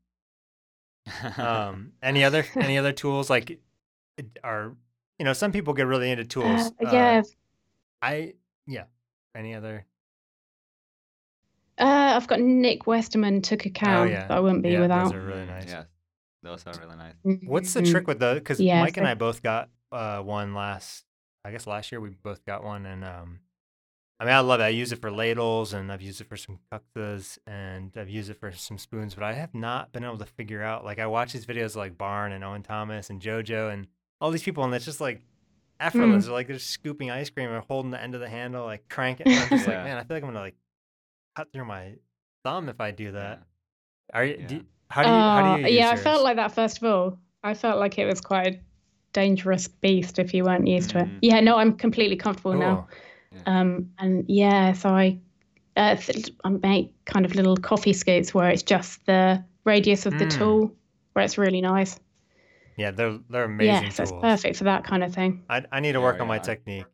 [LAUGHS] Um, any other any other tools like are you know some people get really into tools. Uh, yeah. I yeah. Any other? Uh, I've got Nic Westermann took a cow oh yeah. that I wouldn't be yeah, without. Those are really nice. Yeah, those are really nice. What's the Mhm. trick with those? Because Yeah, Mike and I both got uh, one last. I guess last year we both got one, and um, I mean I love it. I use it for ladles, and I've used it for some kuksas, and I've used it for some spoons. But I have not been able to figure out. Like I watch these videos like Barn and Owen Thomas and JoJo and all these people, and it's just like effortless. They're like they're scooping ice cream and holding the end of the handle, like cranking. I'm just [LAUGHS] Yeah. like, man, I feel like I'm gonna like cut through my thumb if I do that. Yeah. Are you? Yeah. Do how do you? how Uh, do you use yeah, I felt like that first of all. I felt like it was quite a dangerous beast if you weren't used to Mhm. it. Yeah, no, I'm completely comfortable now. Cool. Um, and yeah, so I, uh, I make kind of little coffee scoops where it's just the radius of the Mm. tool, where it's really nice. Yeah, they're they're amazing yeah, so it's perfect for that kind of thing. I I need to They work are, on my yeah. technique.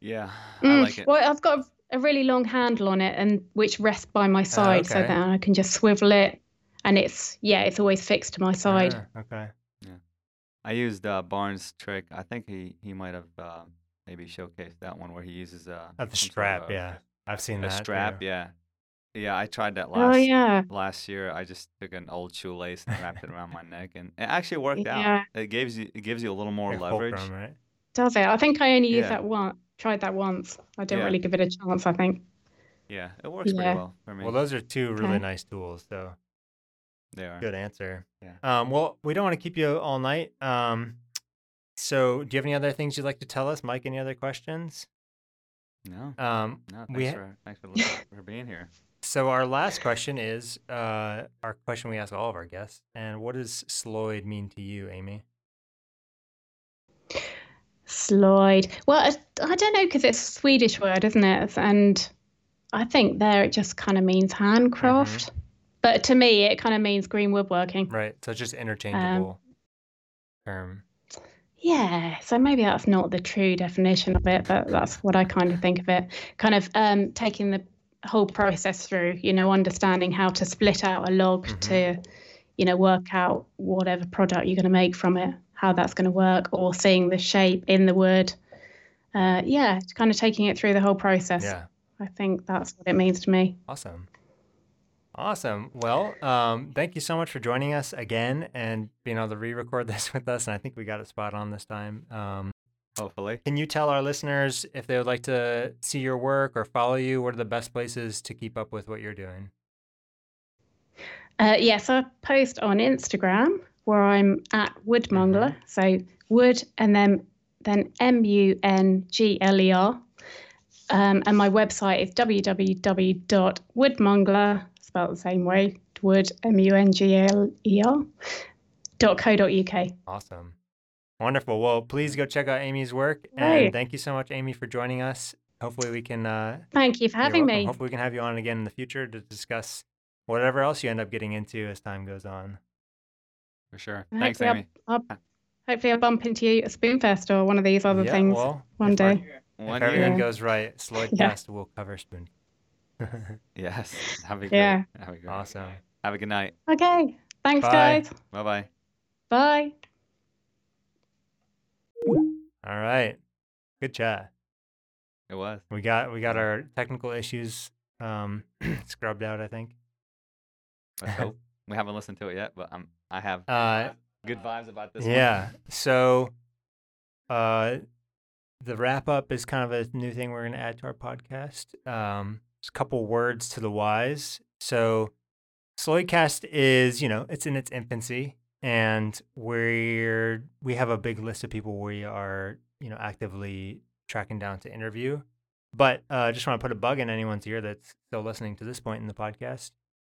Yeah, I Mm, like it. Well, I've got a, a really long handle on it, and which rests by my side, so okay. that I can just swivel it, and it's yeah, it's always fixed to my side. Ah, okay. Yeah I used uh, Barn's trick. I think he he might have uh, maybe showcased that one where he uses uh, At the some sort strap, of yeah. I've seen a that. strap. too. Yeah, yeah. I tried that last Oh yeah, last year. I just took an old shoelace and wrapped it around my [LAUGHS] neck, and it actually worked Yeah. out. It gives you it gives you a little more Like leverage. fulcrum, right? does it? I think I only used Yeah. that one. Tried that once. I didn't Yeah. really give it a chance. I think. Yeah, it works Yeah. pretty well for me. Well, those are two really Okay. nice tools. So they are. good answer. Yeah. Um. Well, we don't want to keep you all night. Um. So, do you have any other things you'd like to tell us, Mike? Any other questions? No, Um. no. Thanks we ha- for thanks for [LAUGHS] for being here. So our last question is uh our question we ask all of our guests. And what does Sloyd mean to you, Amy? Sloyd. Well, I, I don't know because it's a Swedish word, isn't it? And I think there it just kind of means handcraft. But to me, it kind of means green woodworking. Right. So it's just interchangeable term. Yeah, so maybe that's not the true definition of it, but that's what I kind of think of it. Kind of um, taking the whole process through, you know, understanding how to split out a log Mhm. to, you know, work out whatever product you're going to make from it, how that's going to work, or seeing the shape in the wood. Uh, yeah, kind of taking it through the whole process. Yeah. I think that's what it means to me. Awesome. Awesome. Well, um, thank you so much for joining us again and being able to re-record [LAUGHS] this with us. And I think we got it spot on this time. Um, Hopefully. can you tell our listeners if they would like to see your work or follow you? What are the best places to keep up with what you're doing? Uh, yes, I post on Instagram where I'm at Woodmungler. Mm-hmm. So wood and then then M U N G L E R. Um, and my website is www.woodmungler, spelled the same way, wood M U N G L E R dot co dot uk. Awesome. Wonderful. Well, please go check out Amy's work. Right. And thank you so much, Amy, for joining us. Hopefully we can uh, Thank you for having me. Hopefully we can have you on again in the future to discuss whatever else you end up getting into as time goes on. For sure. Hopefully Thanks, I'll- Amy. I'll- hopefully I'll bump into you at Spoonfest or one of these other yeah, things well, one if our- day. One if everything Yeah. goes right, Sloydcast [LAUGHS] Yeah. will cover spoon. [LAUGHS] Yes. Have a great. Yeah. Have a great. awesome. Have a good night. Okay. Thanks, Bye. guys. Bye bye. Bye. All right. Good chat. It was. We got we got our technical issues um, [CLEARS THROAT] scrubbed out, I think. Let's hope. [LAUGHS] we haven't listened to it yet, but I'm. I have Uh, good vibes about this. one. yeah. So, uh, the wrap up is kind of a new thing we're going to add to our podcast. Um, a couple words to the wise. So, Sloydcast is, you know, it's in its infancy, and we're we have a big list of people we are, you know, actively tracking down to interview. But uh, just want to put a bug in anyone's ear that's still listening to this point in the podcast.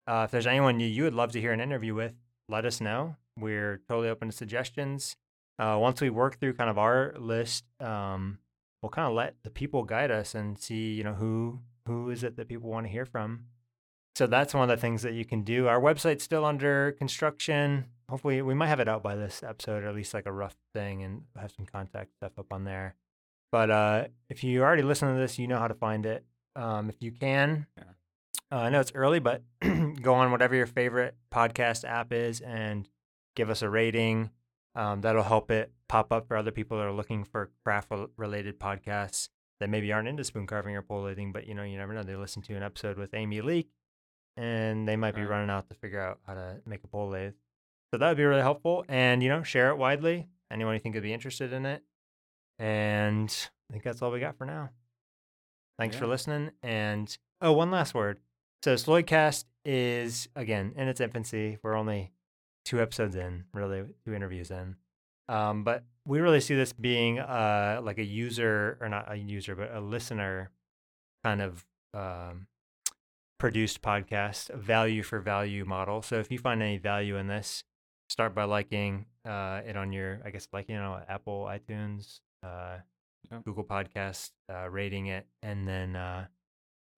Uh, if there's anyone you, you would love to hear an interview with, let us know. We're totally open to suggestions. Uh, once we work through kind of our list, um, we'll kind of let the people guide us and see, you know, who who is it that people want to hear from. So that's one of the things that you can do. Our website's still under construction. Hopefully, we might have it out by this episode, or at least like a rough thing, and have some contact stuff up on there. But uh, if you already listen to this, you know how to find it. Um, if you can, Yeah. Uh, I know it's early, but [CLEARS THROAT] go on whatever your favorite podcast app is and give us a rating. Um, that'll help it pop up for other people that are looking for craft related podcasts that maybe aren't into spoon carving or pole lathing, but you know, you never know. They listen to an episode with Amy Leake and they might be running out to figure out how to make a pole lathe. So that would be really helpful. And, you know, share it widely. Anyone you think would be interested in it. And I think that's all we got for now. Thanks for listening. And oh, one last word. So Sloydcast is again in its infancy. We're only two episodes in, really two interviews in. Um, but we really see this being uh, like a user or not a user, but a listener kind of um, produced podcast, a value for value model. So if you find any value in this, start by liking uh, it on your, I guess, liking on Apple, iTunes, uh, Yeah. Google Podcast, uh, rating it, and then uh,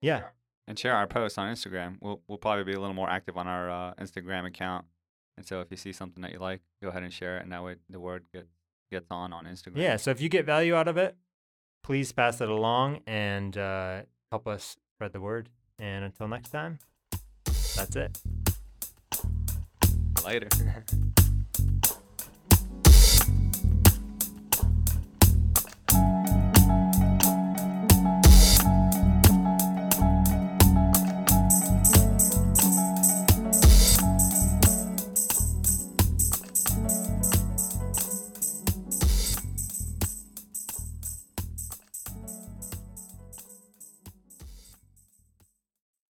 yeah, And share our posts on Instagram. We'll we'll probably be a little more active on our uh, Instagram account. And so if you see something that you like, go ahead and share it, and that way the word gets gets on on Instagram. yeah. So if you get value out of it, please pass it along and uh, help us spread the word. And until next time, that's it. Later. [LAUGHS]